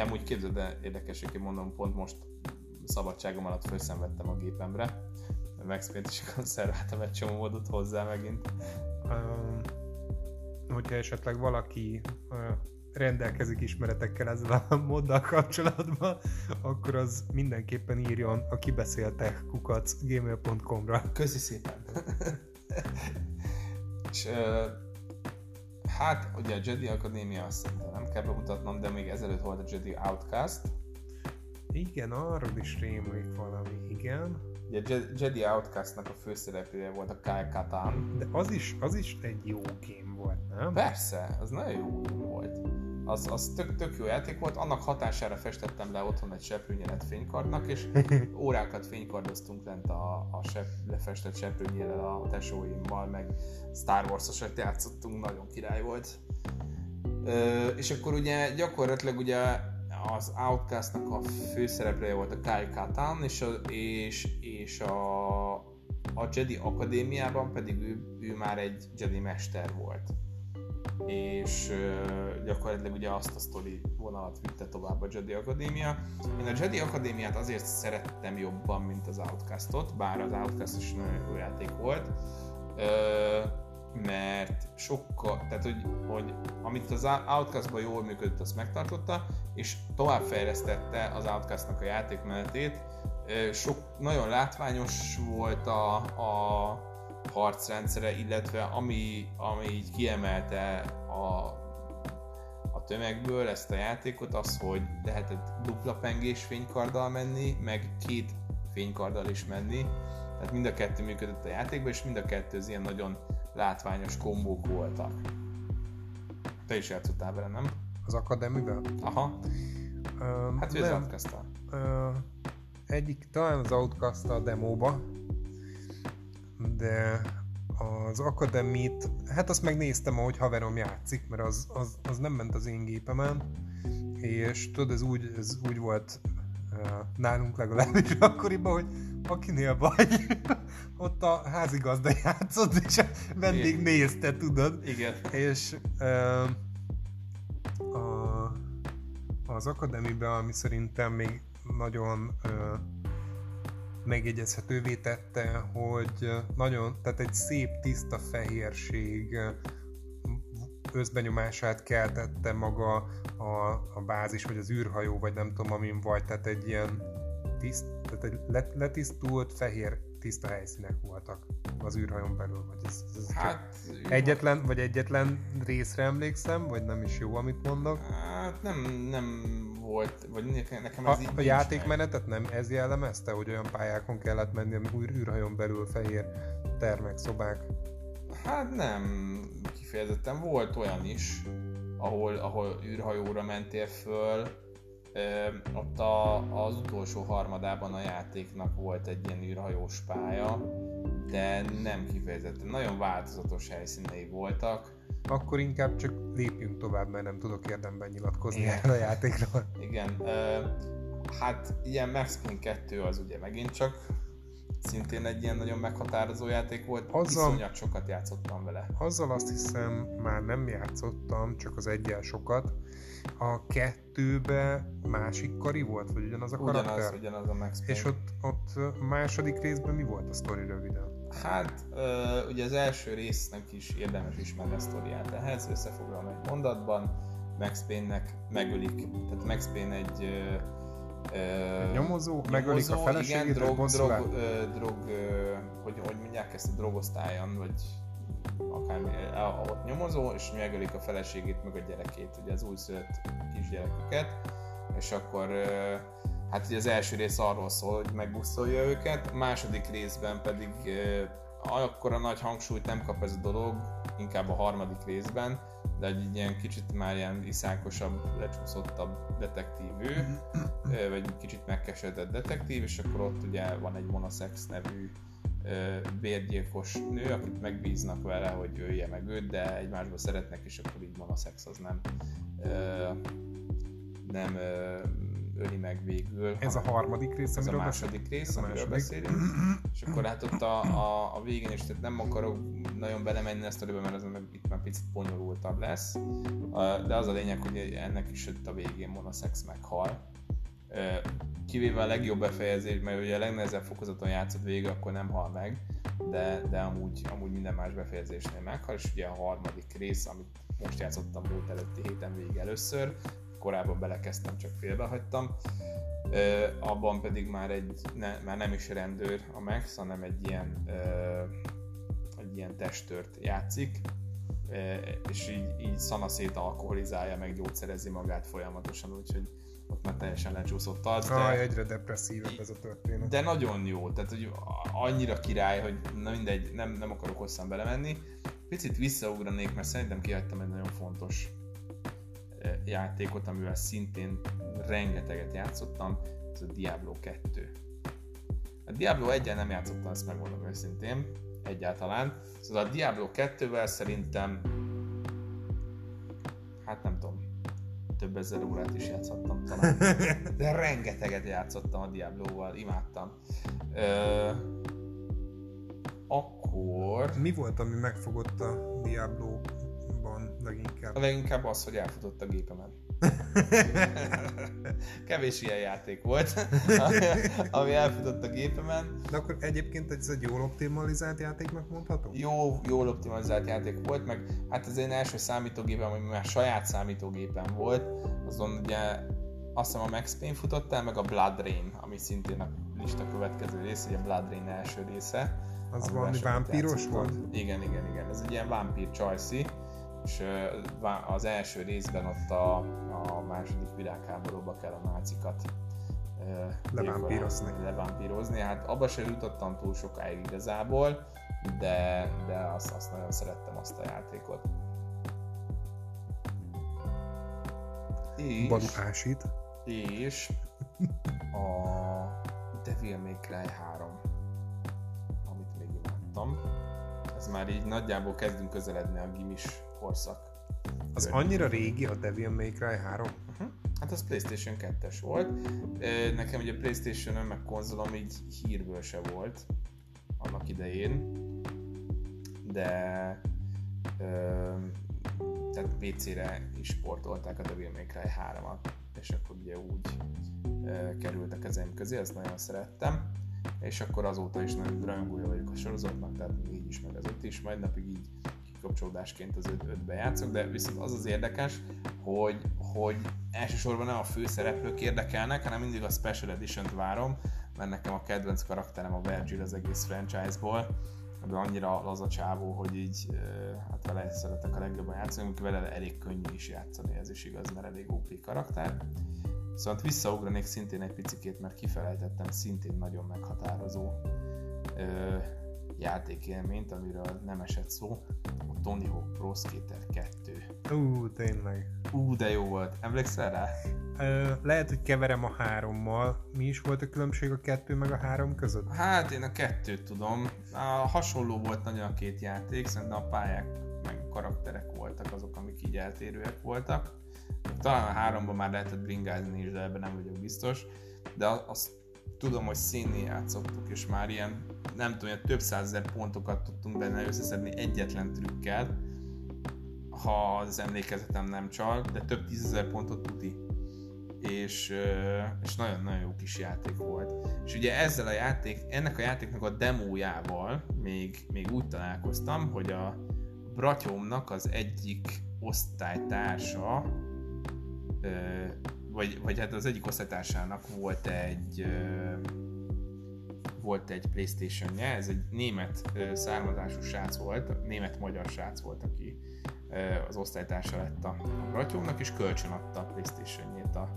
Amúgy képzeld, de érdekes, hogy mondom, pont most szabadságom alatt felszenvedtem a gépemre, Payne-t is konszerváltam egy csomó módot hozzá megint. Um, hogyha esetleg valaki uh, rendelkezik ismeretekkel ezzel a moddal kapcsolatban, akkor az mindenképpen írjon a kibeszéltek kukac gmail.com-ra. Köszi szépen! És hát ugye a Jedi Akadémia azt nem kell bemutatnom, de még ezelőtt volt a Jedi Outcast. Igen, arról is rémlik valami, igen. Ugye Jedi Outcastnak a főszereplője volt a Kai Katan. De az is, az is egy jó game volt, nem? Persze, az nagyon jó game volt az, az tök, tök jó játék volt, annak hatására festettem le otthon egy seprőnyelet fénykardnak, és órákat fénykardoztunk lent a, a sep, lefestett seprőnyelel a tesóimmal, meg Star Wars-osat játszottunk, nagyon király volt. Ö, és akkor ugye gyakorlatilag ugye az Outcastnak a főszereplője volt a Kyle Katan, és a, és, és a, a Jedi Akadémiában pedig ő, ő már egy Jedi mester volt. És uh, gyakorlatilag ugye azt a sztori vonalat vitte tovább a Jedi Akadémia. Én a Jedi Akadémiát azért szerettem jobban, mint az Outcastot, bár az Outcast is nagyon jó játék volt. Uh, mert sokkal, tehát hogy, hogy amit az Outcast-ban jól működött, azt megtartotta, és továbbfejlesztette az Outcast-nak a játékmenetét. Sok, nagyon látványos volt a, a harcrendszere, illetve ami, ami így kiemelte a, a tömegből ezt a játékot, az, hogy lehetett dupla pengés fénykarddal menni, meg két fénykarddal is menni, tehát mind a kettő működött a játékban, és mind a kettő az ilyen nagyon látványos kombók voltak. Te is játszottál vele, nem? Az akadémivel? Aha. Um, hát ő az uh, Egyik, talán az Outcast a demóba, de az akadémit, hát azt megnéztem, ahogy haverom játszik, mert az, az, az nem ment az én gépemen, és tudod, ez úgy, ez úgy volt nálunk legalábbis akkoriban, hogy akinél vagy, ott a házigazda játszott, és vendég nézte, tudod? Igen. És uh, a, az akadémiben, ami szerintem még nagyon uh, megjegyezhetővé tette, hogy nagyon, tehát egy szép, tiszta fehérség közbenyomását keltette maga a, a bázis, vagy az űrhajó, vagy nem tudom, amin vagy, tehát egy ilyen tiszt, tehát egy letisztult, fehér, tiszta helyszínek voltak az űrhajón belül, vagy ez, ez hát, egyetlen, vagy egyetlen részre emlékszem, vagy nem is jó, amit mondok? Hát nem, nem volt, vagy nekem ez a, így A játékmenetet nem ez jellemezte, hogy olyan pályákon kellett menni, ami űr, űrhajón belül fehér termek, szobák? Hát nem kifejezetten, volt olyan is, ahol, ahol űrhajóra mentél föl, ott a, az utolsó harmadában a játéknak volt egy ilyen űrhajós pálya, de nem kifejezetten. Nagyon változatos helyszínei voltak. Akkor inkább csak lépjünk tovább, mert nem tudok érdemben nyilatkozni Igen. erről a játékról. Igen. Hát ilyen Max Payne 2 az ugye megint csak szintén egy ilyen nagyon meghatározó játék volt. Azzal, Iszonyat sokat játszottam vele. Azzal azt hiszem már nem játszottam, csak az egyel sokat a kettőbe másik kari volt, vagy ugyanaz a karakter? Ugyanaz, ugyanaz a Max Payne. És ott, ott második részben mi volt a sztori röviden? Hát, ugye az első résznek is érdemes ismerni a sztoriát ehhez, összefoglalom egy mondatban. Max Payne-nek megölik, tehát Max Payne egy nyomozó, megölik a feleségét, igen, drog, drog, uh, drog uh, hogy, hogy mondják ezt a drogosztályon, vagy akármi, ott nyomozó, és megölik a feleségét, meg a gyerekét, ugye az újszülött kisgyereküket, és akkor hát ugye az első rész arról szól, hogy megbuszolja őket, a második részben pedig akkor a nagy hangsúlyt nem kap ez a dolog, inkább a harmadik részben, de egy ilyen kicsit már ilyen iszánkosabb, lecsúszottabb detektív ő, vagy kicsit megkesedett detektív, és akkor ott ugye van egy Monosex nevű bérgyilkos nő, akit megbíznak vele, hogy ölje meg őt, de egymásba szeretnek, és akkor így van a szex, az nem nem öli meg végül. Ez a harmadik rész, Ez a második rész, amiről második. beszélünk. és akkor hát ott a, a, a végén is, tehát nem akarok nagyon belemenni ezt a mert az itt már picit bonyolultabb lesz. De az a lényeg, hogy ennek is ott a végén Monosex meghal kivéve a legjobb befejezés, mert ugye a legnehezebb fokozaton játszott végig, akkor nem hal meg, de, de amúgy, amúgy minden más befejezésnél meghal, és ugye a harmadik rész, amit most játszottam múlt előtti héten végig először, korábban belekezdtem, csak félbehagytam, ö, abban pedig már, egy, ne, már nem is rendőr a Max, hanem egy ilyen, ö, egy ilyen testőrt játszik, és így, így szanaszét alkoholizálja, meg gyógyszerezi magát folyamatosan, úgyhogy ott már teljesen lecsúszott az. De, Aj, egyre depresszívebb ez a történet. De nagyon jó, tehát hogy annyira király, hogy na mindegy, nem, nem akarok hosszan belemenni. Picit visszaugranék, mert szerintem kihagytam egy nagyon fontos játékot, amivel szintén rengeteget játszottam, ez a Diablo 2. A Diablo 1 nem játszottam, ezt megmondom őszintén, egyáltalán. Szóval a Diablo 2-vel szerintem, hát nem tudom, több ezer órát is játszottam talán. De rengeteget játszottam a Diablo-val, imádtam. Ö, akkor... Mi volt, ami megfogott a Diablo-ban leginkább? A leginkább az, hogy elfutott a gépemen. Kevés ilyen játék volt, ami elfutott a gépemen. De akkor egyébként ez egy jól optimalizált játéknak mondható? Jó, jól optimalizált játék volt, meg hát az én első számítógépem, ami már saját számítógépem volt, azon ugye azt hiszem a Max Payne futott el, meg a Blood Rain, ami szintén a lista következő része, ugye Blood Rain első része. Az valami vámpíros volt? Igen, igen, igen. Ez egy ilyen vámpír csajszi, és az első részben ott a, a második világháborúba kell a nácikat levámpírozni. levámpírozni. Hát abba sem jutottam túl sokáig igazából, de, de azt, azt nagyon szerettem azt a játékot. És, Badukásít. És a Devil May Cry 3, amit még imádtam. Ez már így nagyjából kezdünk közeledni a gimis korszak. Az annyira régi a Devil May Cry 3? Uh-huh. Hát az Playstation 2-es volt. Nekem ugye Playstation meg konzolom így hírből se volt annak idején, de tehát PC-re is sportolták a Devil May Cry 3-at, és akkor ugye úgy kerültek ezeim közé, ezt nagyon szerettem és akkor azóta is nagyon rajongója vagyok a sorozatnak, tehát így is, meg az öt is, majd napig így kikapcsolódásként az öt, ötbe játszok, de viszont az az érdekes, hogy, hogy elsősorban nem a főszereplők érdekelnek, hanem mindig a Special Edition-t várom, mert nekem a kedvenc karakterem a Virgil az egész franchise-ból, de annyira laza csávó, hogy így hát vele szeretek a legjobban játszani, amikor vele elég könnyű is játszani, ez is igaz, mert elég OP karakter. Viszont visszaugranék szintén egy picikét, mert kifelejtettem szintén nagyon meghatározó játékélményt, amiről nem esett szó, a Tony Hawk Pro Skater 2. Ú, tényleg. Ú, de jó volt. Emlékszel rá? Ö, lehet, hogy keverem a hárommal. Mi is volt a különbség a kettő meg a három között? Hát én a kettőt tudom. A hasonló volt nagyon a két játék, szerintem a pályák meg karakterek voltak azok, amik így eltérőek voltak. Talán a háromban már lehetett bringázni is, de ebben nem vagyok biztos. De azt tudom, hogy színni játszottuk, és már ilyen, nem tudom, hogy több százezer pontokat tudtunk benne összeszedni egyetlen trükkel, ha az emlékezetem nem csal, de több tízezer pontot tuti. És, és nagyon-nagyon jó kis játék volt. És ugye ezzel a játék, ennek a játéknak a demójával még, még úgy találkoztam, hogy a bratyómnak az egyik osztálytársa vagy, vagy hát az egyik osztálytársának volt egy volt egy playstation -je. ez egy német származású srác volt, német-magyar srác volt, aki az osztálytársa lett a, bratyónak, és kölcsön adta a playstation a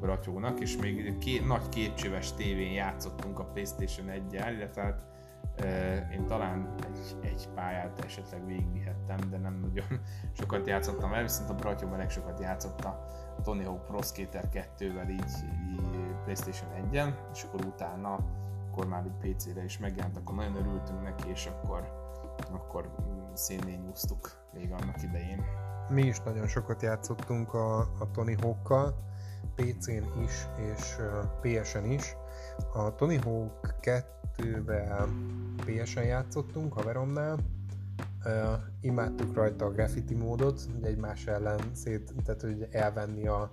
bratyónak, és még két, nagy kétcsöves tévén játszottunk a Playstation 1-jel, illetve hát én talán egy, egy pályát esetleg végigvihettem, de nem nagyon sokat játszottam el, viszont a bratyom elég sokat játszott a Tony Hawk Pro Skater 2-vel így, így Playstation 1-en, és akkor utána, akkor már így PC-re is megjelent, akkor nagyon örültünk neki, és akkor, akkor szénné nyúztuk még annak idején. Mi is nagyon sokat játszottunk a, a Tony Hawk-kal, PC-n is, és PSN is. A Tony Hawk 2-vel PS-en játszottunk haveromnál, Uh, imádtuk rajta a graffiti módot, hogy egymás ellen szét, tehát hogy elvenni a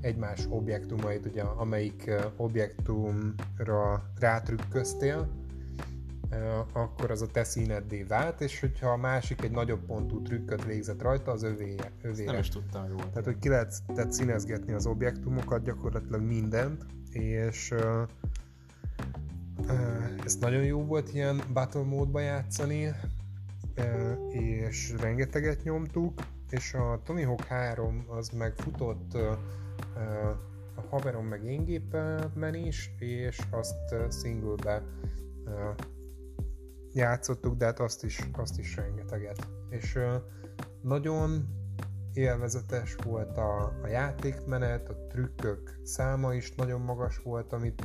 egymás objektumait, ugye amelyik uh, objektumra rátrükköztél, uh, akkor az a te színeddé vált, és hogyha a másik egy nagyobb pontú trükköt végzett rajta, az övé, övé. Nem is tudtam jól. Tehát, hogy ki lehet tehát színezgetni az objektumokat, gyakorlatilag mindent, és uh, ez nagyon jó volt ilyen battle módba játszani, és rengeteget nyomtuk, és a Tony Hawk 3 az megfutott a haverom meg én gépen is, és azt singlebe játszottuk, de hát azt is, azt is rengeteget. És nagyon élvezetes volt a, a játékmenet, a trükkök száma is nagyon magas volt, amit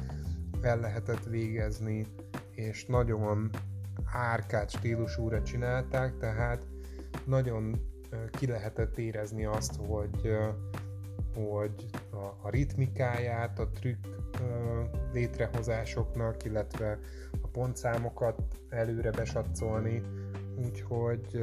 el lehetett végezni, és nagyon árkád stílusúra csinálták, tehát nagyon ki lehetett érezni azt, hogy, hogy a, a ritmikáját, a trükk létrehozásoknak, illetve a pontszámokat előre besatszolni, úgyhogy...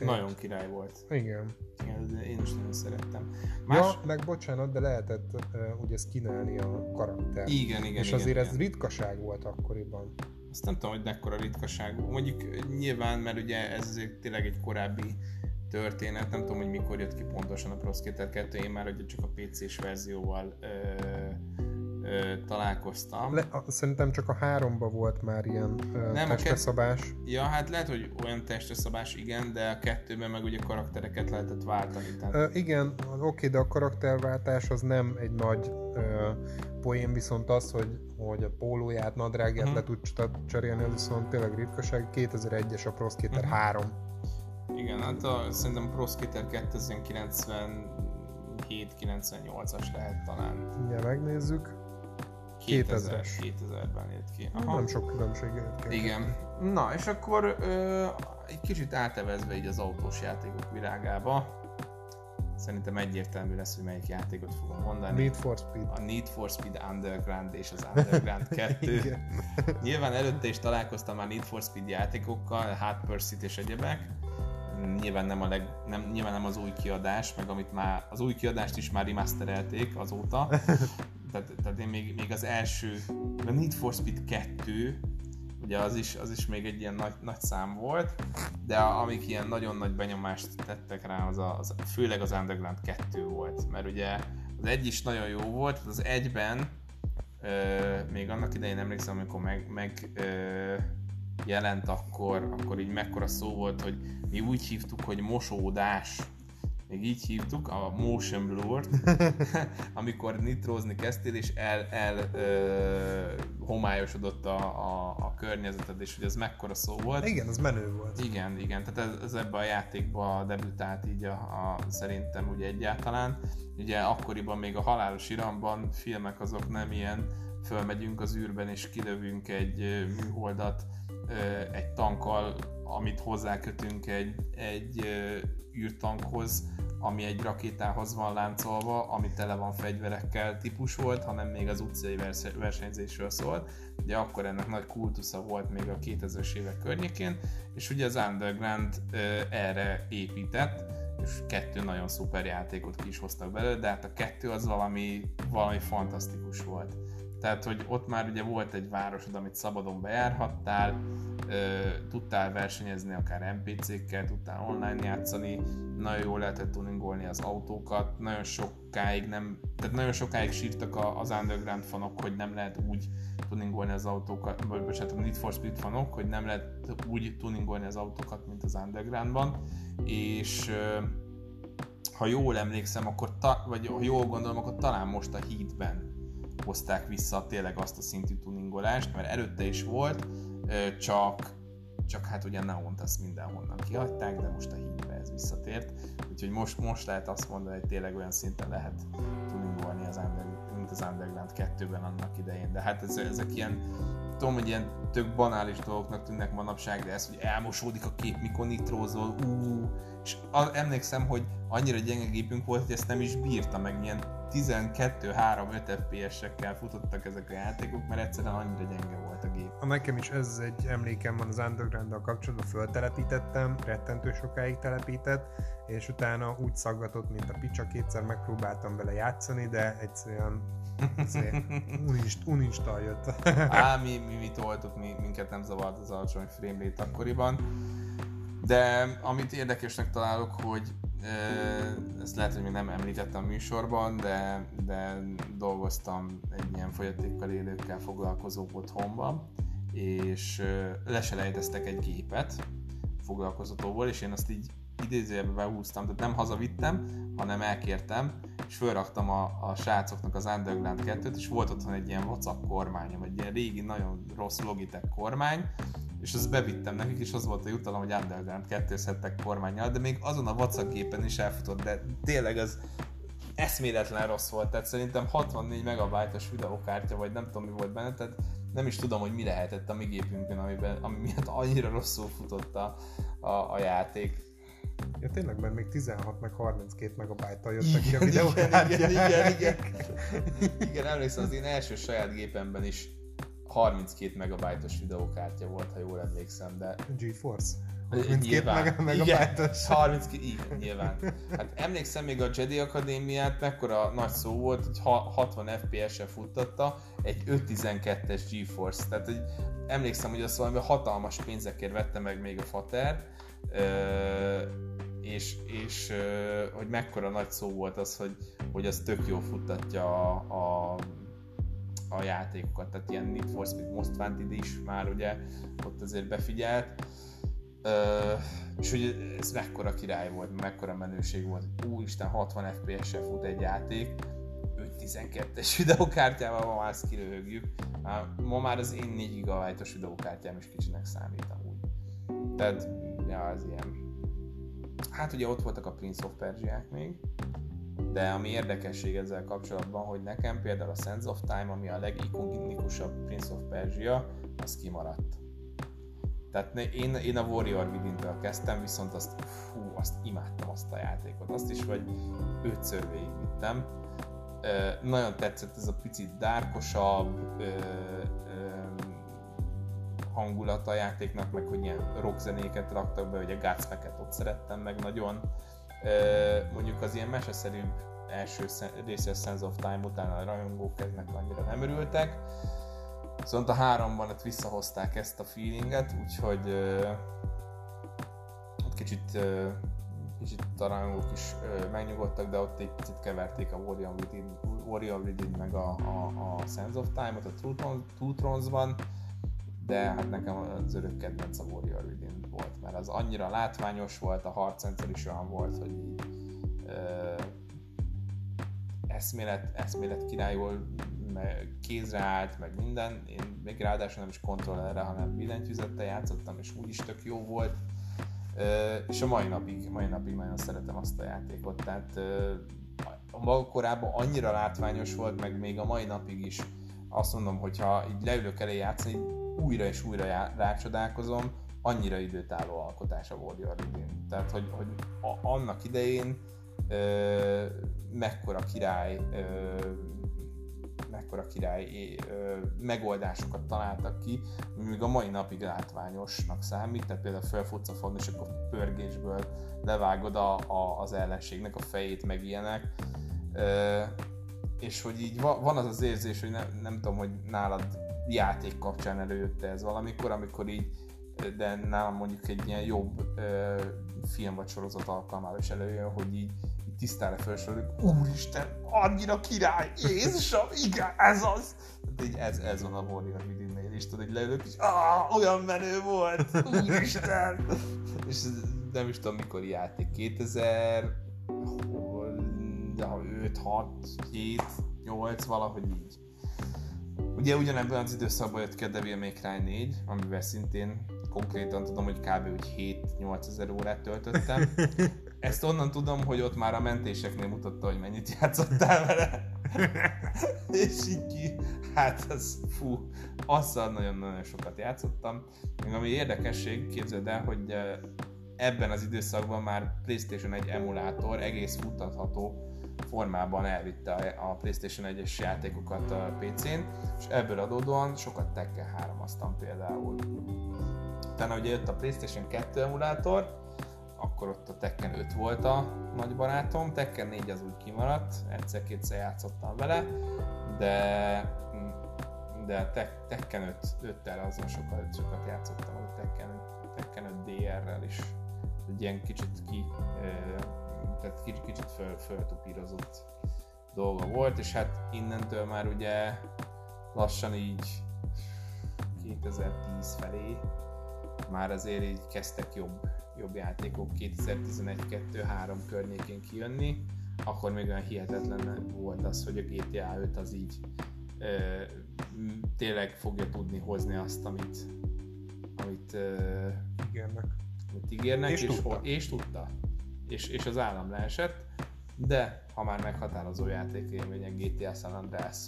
Ö, nagyon király volt. Igen. Igen, én is nagyon szerettem. Más... Ja, meg bocsánat, de lehetett uh, ugye skinelni a karakter. Igen, igen, És igen, azért igen. ez ritkaság volt akkoriban. Azt nem tudom, hogy mekkora ritkaság. Mondjuk nyilván, mert ugye ez azért tényleg egy korábbi történet, nem tudom, hogy mikor jött ki pontosan a Pro Skater 2, én már ugye csak a PC-s verzióval ö, ö, találkoztam. Le, a, szerintem csak a háromba volt már ilyen ö, nem, testeszabás. Kett... Ja, hát lehet, hogy olyan testeszabás igen, de a kettőben meg ugye karaktereket lehetett váltani. Tehát... Ö, igen, oké, de a karakterváltás az nem egy nagy ö, poén, viszont az, hogy, hogy a pólóját, nadrágját uh-huh. le tud cserélni, az viszont tényleg ritkaság. 2001-es a Pro Skater uh-huh. 3. Igen, hát a, szerintem a Pro Skater 2097-98-as lehet talán. Ugye megnézzük. 2000, 2000-ben jött ki. Aha. Nem sok különbség jött ki. Igen. Na, és akkor ö, egy kicsit átevezve így az autós játékok világába, Szerintem egyértelmű lesz, hogy melyik játékot fogom mondani. Need for Speed. A Need for Speed Underground és az Underground 2. Nyilván előtte is találkoztam már Need for Speed játékokkal, Hot Pursuit és egyebek. Nyilván nem, a leg, nem, nyilván nem az új kiadás, meg amit már, az új kiadást is már remasterelték azóta. tehát, tehát én még, még az első, a Need for Speed 2 ugye az is, az is még egy ilyen nagy, nagy szám volt, de a, amik ilyen nagyon nagy benyomást tettek rá, az, a, az főleg az Underground 2 volt, mert ugye az egy is nagyon jó volt, az egyben ö, még annak idején emlékszem, amikor meg, meg ö, jelent akkor, akkor így mekkora szó volt, hogy mi úgy hívtuk, hogy mosódás, még így hívtuk, a motion blur amikor nitrózni kezdtél, és el, el ö, homályosodott a, a, a környezeted, és hogy ez mekkora szó volt. Igen, az menő volt. Igen, igen, tehát ez, ez ebbe a játékba debütált így a, a, szerintem ugye egyáltalán. Ugye akkoriban még a halálos iramban filmek azok nem ilyen, fölmegyünk az űrben és kilövünk egy műholdat egy tankkal, amit hozzákötünk egy, egy űrtankhoz, ami egy rakétához van láncolva, ami tele van fegyverekkel típus volt, hanem még az utcai versenyzésről szólt. Ugye akkor ennek nagy kultusza volt még a 2000-es évek környékén, és ugye az Underground erre épített, és kettő nagyon szuper játékot ki is hoztak belőle, de hát a kettő az valami, valami fantasztikus volt. Tehát, hogy ott már ugye volt egy városod, amit szabadon bejárhattál, tudtál versenyezni akár NPC-kkel, tudtál online játszani, nagyon jól lehetett tuningolni az autókat, nagyon sokáig nem, tehát nagyon sokáig sírtak az Underground fanok, hogy nem lehet úgy tuningolni az autókat, vagy bocsánat, a Need for Speed fanok, hogy nem lehet úgy tuningolni az autókat, mint az Undergroundban, és ha jól emlékszem, akkor ta, vagy ha jól gondolom, akkor talán most a Heatben hozták vissza tényleg azt a szintű tuningolást, mert előtte is volt, csak, csak hát ugye Neont azt mindenhonnan kihagyták, de most a hídbe ez visszatért, úgyhogy most, most lehet azt mondani, hogy tényleg olyan szinten lehet tuningolni az Under, mint az Underground 2-ben annak idején, de hát ez, ezek ilyen tudom, hogy ilyen tök banális dolgoknak tűnnek manapság, de ez, hogy elmosódik a kép, mikor nitrózol, ú, és emlékszem, hogy annyira gyenge gépünk volt, hogy ezt nem is bírta meg, milyen 12-3-5 FPS-ekkel futottak ezek a játékok, mert egyszerűen annyira gyenge volt a gép. A nekem is ez egy emlékem van az underground kapcsolatban, föltelepítettem, rettentő sokáig telepített, és utána úgy szaggatott, mint a picsa, kétszer megpróbáltam vele játszani, de egyszerűen uninstall jött. Á, mi, mi, mi toltuk, mi, minket nem zavart az alacsony frame rate akkoriban. De amit érdekesnek találok, hogy ezt lehet, hogy még nem említettem a műsorban, de, de dolgoztam egy ilyen fogyatékkal élőkkel foglalkozó otthonban, és leselejteztek egy gépet foglalkozótóból, és én azt így idézőjelbe behúztam, tehát nem hazavittem, hanem elkértem, és felraktam a, a srácoknak az Underground 2-t, és volt otthon egy ilyen WhatsApp kormányom, egy ilyen régi, nagyon rossz Logitech kormány, és azt bevittem nekik, és az volt a jutalom, hogy Underground 2 kormányjal, de még azon a gépen is elfutott, de tényleg az eszméletlen rossz volt, tehát szerintem 64 megabájtos videókártya, vagy nem tudom mi volt benne, tehát nem is tudom, hogy mi lehetett a mi gépünkön, amiben, ami miatt annyira rosszul futott a, a, a játék. Ja tényleg, mert még 16 meg 32 megabájttal jöttek ki a Igen, videókártyák. igen, igen, igen, igen. Igen, emlékszem, az én első saját gépemben is 32 megabájtos videókártya volt, ha jól emlékszem, de GeForce. Nyilván. Mindkét meg, megabájtos. Igen, 32, igen, nyilván. Hát emlékszem még a Jedi Akadémiát, mekkora nagy szó volt, hogy ha- 60 FPS-en futtatta egy 512-es GeForce. Tehát hogy emlékszem, hogy azt valami hatalmas pénzekért vette meg még a Fater, és, és hogy mekkora nagy szó volt az, hogy, hogy az tök jó futtatja a, a a játékokat, tehát ilyen Need for Speed Most Wanted is már ugye ott azért befigyelt. Ö, és hogy ez mekkora király volt, mekkora menőség volt. Úristen, 60 FPS-en fut egy játék, 512-es videókártyával ma már ezt kiröhögjük. Ma már az én 4 GB-os videókártyám is kicsinek számít amúgy. Tehát, ja, ez ilyen. Hát ugye ott voltak a Prince of Persia-k még, de ami érdekesség ezzel kapcsolatban, hogy nekem például a Sense of Time, ami a legikonikusabb Prince of Persia, az kimaradt. Tehát én, én a Warrior Within-től kezdtem, viszont azt, fú, azt imádtam azt a játékot. Azt is, vagy ötször végigvittem. Ö, nagyon tetszett ez a picit dárkosabb hangulata a játéknak, meg hogy ilyen rockzenéket raktak be, hogy a Godsmack-et ott szerettem meg nagyon. Mondjuk az ilyen meseszerűbb első sze- része a Sense of Time után a rajongók eznek annyira nem örültek. Viszont a háromban ott visszahozták ezt a feelinget, úgyhogy ott kicsit, ö, kicsit a rajongók is megnyugodtak, de ott egy picit keverték a Warrior Within, Warrior Within meg a, a, a Sense of Time-ot a Two Thrones-ban, de hát nekem az örök kedvenc a Warrior Within volt, mert az annyira látványos volt, a harcrendszer is olyan volt, hogy így ö, eszmélet, eszmélet királyul meg kézre állt, meg minden. Én még ráadásul nem is kontrollerre, hanem billentyűzettel játszottam, és úgyis tök jó volt. Ö, és a mai napig, mai napig nagyon szeretem azt a játékot, tehát ö, a maga korában annyira látványos volt, meg még a mai napig is azt mondom, hogyha így leülök elé játszani, újra és újra já- rácsodálkozom, annyira időtálló alkotás a Warrior. Tehát, hogy, hogy a, annak idején ö, mekkora király ö, mekkora király megoldásokat találtak ki, ami még a mai napig látványosnak számít, tehát például felfutsz a falon, és akkor pörgésből levágod a, a, az ellenségnek a fejét, meg ilyenek. Ö, és hogy így va, van az az érzés, hogy nem, nem tudom, hogy nálad játék kapcsán előjött ez valamikor, amikor így de nálam mondjuk egy ilyen jobb ö, film vagy sorozat alkalmával is előjön, hogy így, így tisztára felsoroljuk, úristen, annyira király, Jézusom, igen, ez az! Tehát így ez, ez van a Warrior Within-nél is, tudod, hogy leülök, és olyan menő volt, úristen! és nem is tudom, mikor játék, 2000, hol, de ha 5, 6, 7, 8, valahogy így. Ugye ugyanebben az időszakban jött ki a Devil May Cry 4, amivel szintén konkrétan tudom, hogy kb. úgy 7-8 ezer órát töltöttem. Ezt onnan tudom, hogy ott már a mentéseknél mutatta, hogy mennyit játszottál vele. És így ki, hát ez fú, azzal nagyon-nagyon sokat játszottam. Még ami érdekesség, képzeld el, hogy eh, ebben az időszakban már PlayStation 1 emulátor egész futtatható formában elvitte a PlayStation 1-es játékokat a PC-n, és ebből adódóan sokat Tekken 3 aztán például. Utána ugye jött a PlayStation 2 emulátor, akkor ott a Tekken 5 volt a nagy barátom, Tekken 4 az úgy kimaradt, egyszer-kétszer játszottam vele, de de Tek- Tekken 5, 5-tel azon sokat, sokat játszottam, a Tekken, Tekken 5 DR-rel is. Egy ilyen kicsit ki, tehát kicsit, kicsit föl, föltupírozott dolga volt, és hát innentől már ugye lassan így 2010 felé már azért így kezdtek jobb, jobb játékok 2011-2-3 környékén kijönni, akkor még olyan hihetetlen volt az, hogy a GTA 5 az így ö, tényleg fogja tudni hozni azt, amit, amit, ö, Ígérnek. amit ígérnek, És és, tudta. és tudta. És, és az állam leesett, de ha már meghatározó játékélmény a GTA San Andreas.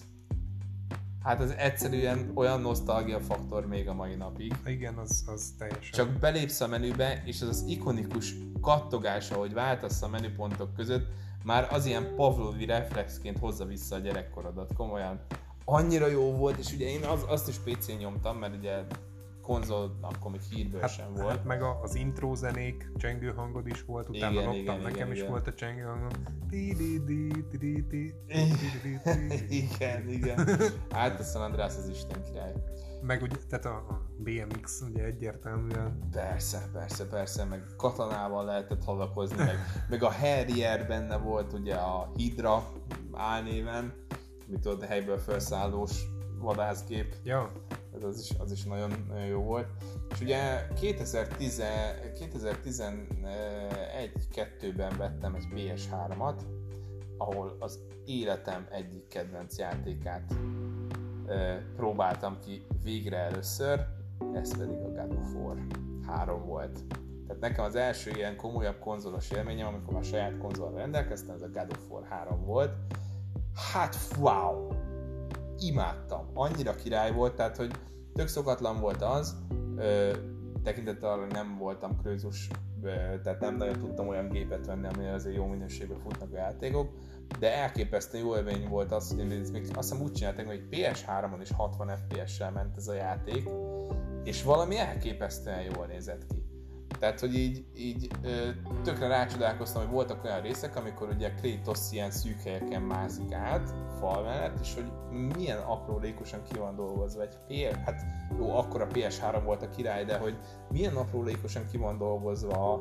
Hát az egyszerűen olyan nosztalgia faktor még a mai napig. Igen, az, az teljesen. Csak belépsz a menübe, és az az ikonikus kattogás, ahogy váltasz a menüpontok között, már az ilyen pavlovi reflexként hozza vissza a gyerekkorodat, komolyan. Annyira jó volt, és ugye én az, azt is PC-n nyomtam, mert ugye konzol akkor még hírből hát, sem volt. Hát meg a, az intro zenék, csengő hangod is volt, utána Igen, loptam, igen, nekem igen, is igen. volt a csengő hangom. Igen, igen. Hát a San Andreas az Isten király. Meg ugye, tehát a, BMX ugye egyértelműen. Persze, persze, persze, meg katonával lehetett hadakozni, meg, meg a Harrier benne volt ugye a Hydra álnéven, amit ott helyből felszállós vadászgép, Ja, ez az is, az is nagyon, nagyon jó volt. És ugye 2010, 2011-2-ben vettem egy PS3-at, ahol az életem egyik kedvenc játékát próbáltam ki végre először, ez pedig a God of War 3 volt. Tehát nekem az első ilyen komolyabb konzolos élményem, amikor a saját konzolra rendelkeztem, ez a God of War 3 volt. Hát wow! Imádtam! Annyira király volt, tehát hogy tök szokatlan volt az, ö, tekintettel arra, hogy nem voltam krőzus, tehát nem nagyon tudtam olyan gépet venni, ami azért jó minőségben futnak a játékok, de elképesztően jó élmény volt az, hogy azt hiszem úgy csinálták, hogy PS3-on is 60 FPS-sel ment ez a játék, és valami elképesztően jól nézett ki. Tehát, hogy így, így tökre rácsodálkoztam, hogy voltak olyan részek, amikor ugye Kratos ilyen szűk helyeken mászik át, fal mellett, és hogy milyen aprólékosan ki van dolgozva egy PS, hát jó, akkor a PS3 volt a király, de hogy milyen aprólékosan ki van dolgozva a,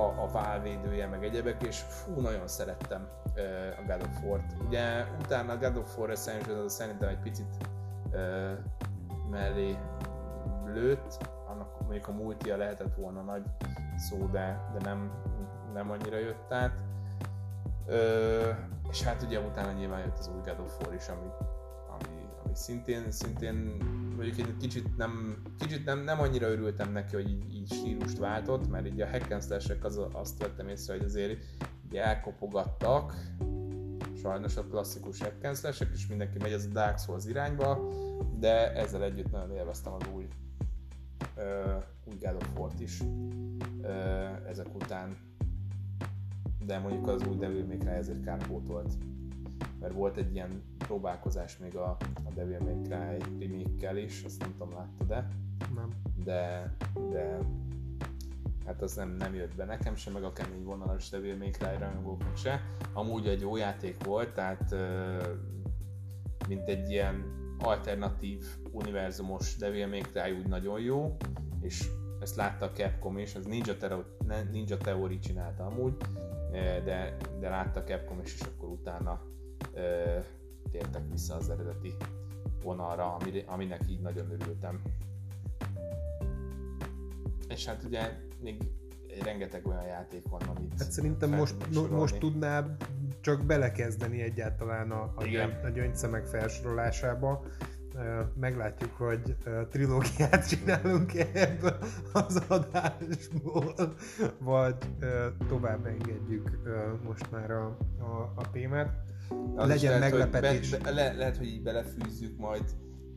a, a válvédője, meg egyebek, és fú, nagyon szerettem ö, a God of War-t. Ugye utána a God of War Essentials az szerintem egy picit ö, mellé lőtt, mondjuk a multia lehetett volna nagy szó, de, de nem, nem annyira jött át. Ö, és hát ugye utána nyilván jött az új God of War is, ami, ami, ami szintén, szintén mondjuk egy kicsit nem, kicsit nem, nem annyira örültem neki, hogy így, így stílust váltott, mert így a hack az, azt vettem észre, hogy azért így elkopogattak, sajnos a klasszikus hack és mindenki megy az a Dark Souls irányba, de ezzel együtt nagyon élveztem az új God of War-t is ezek után. De mondjuk az új Devil May Cry ezért kárpótolt. Mert volt egy ilyen próbálkozás még a, a Devil May Cry remake is, azt nem tudom láttad de nem. de, de hát az nem, nem jött be nekem sem, meg a kemény vonalas Devil May Cry rajongóknak se. Amúgy egy jó játék volt, tehát mint egy ilyen alternatív univerzumos Devil May Cry úgy nagyon jó, és ezt látta a Capcom is, az Ninja, Tero- Ninja Theory csinálta amúgy, eh, de, de látta a Capcom is, és akkor utána ö, tértek vissza az eredeti vonalra, ami, aminek így nagyon örültem. És hát ugye még rengeteg olyan játék van, amit Hát szerintem most, no, most tudnál csak belekezdeni egyáltalán a, a, Igen. a gyöngyszemek felsorolásába. Meglátjuk, hogy trilógiát csinálunk ebből az adásból, vagy tovább engedjük most már a, a, a témát. Az legyen lehet, hogy meglepetés. Be, be, le, lehet, hogy így belefűzzük majd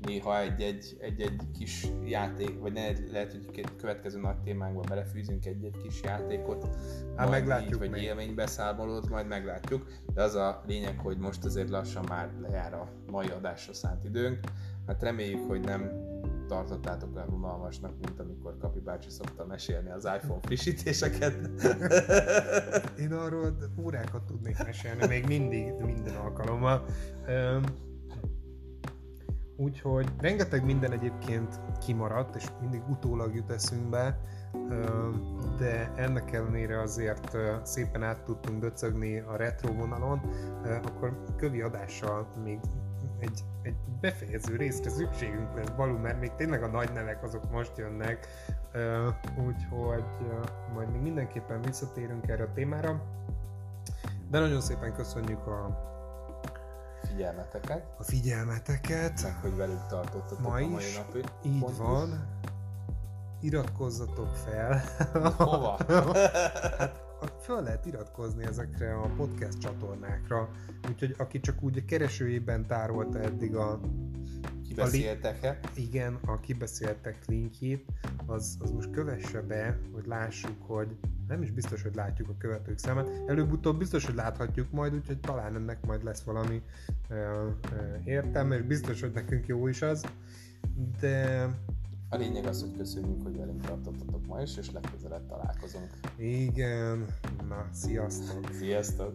néha egy-egy, egy-egy kis játék, vagy ne, lehet, hogy következő nagy témánkban belefűzünk egy-egy kis játékot. majd meglátjuk így, vagy élménybeszámolót, majd meglátjuk. De az a lényeg, hogy most azért lassan már lejár a mai adásra szánt időnk. Hát reméljük, hogy nem tartottátok olyan unalmasnak, mint amikor Kapi bácsi szokta mesélni az iPhone frissítéseket. Én arról órákat tudnék mesélni, még mindig, minden alkalommal. Úgyhogy rengeteg minden egyébként kimaradt, és mindig utólag jut eszünkbe, de ennek ellenére azért szépen át tudtunk döcögni a retro vonalon, akkor kövi adással még egy, egy befejező részre szükségünk lesz, Balú, mert még tényleg a nagy nevek azok most jönnek, úgyhogy majd még mindenképpen visszatérünk erre a témára. De nagyon szépen köszönjük a, Figyelmeteket, a figyelmeteket. meg hogy velük tartottatok Ma a mai is. napi. Így pont is. van. Iratkozzatok fel. Hova? Hát föl lehet iratkozni ezekre a podcast csatornákra, úgyhogy aki csak úgy a keresőjében tárolta eddig a kibeszéltek-e. A li- igen, a kibeszéltek linkjét, az, az most kövesse be, hogy lássuk, hogy nem is biztos, hogy látjuk a követők számát. Előbb-utóbb biztos, hogy láthatjuk majd, úgyhogy talán ennek majd lesz valami ö, ö, értelme, és biztos, hogy nekünk jó is az. De A lényeg az, hogy köszönjük, hogy velünk tartottatok ma is, és legközelebb találkozunk. igen, na, sziasztok! Sziasztok!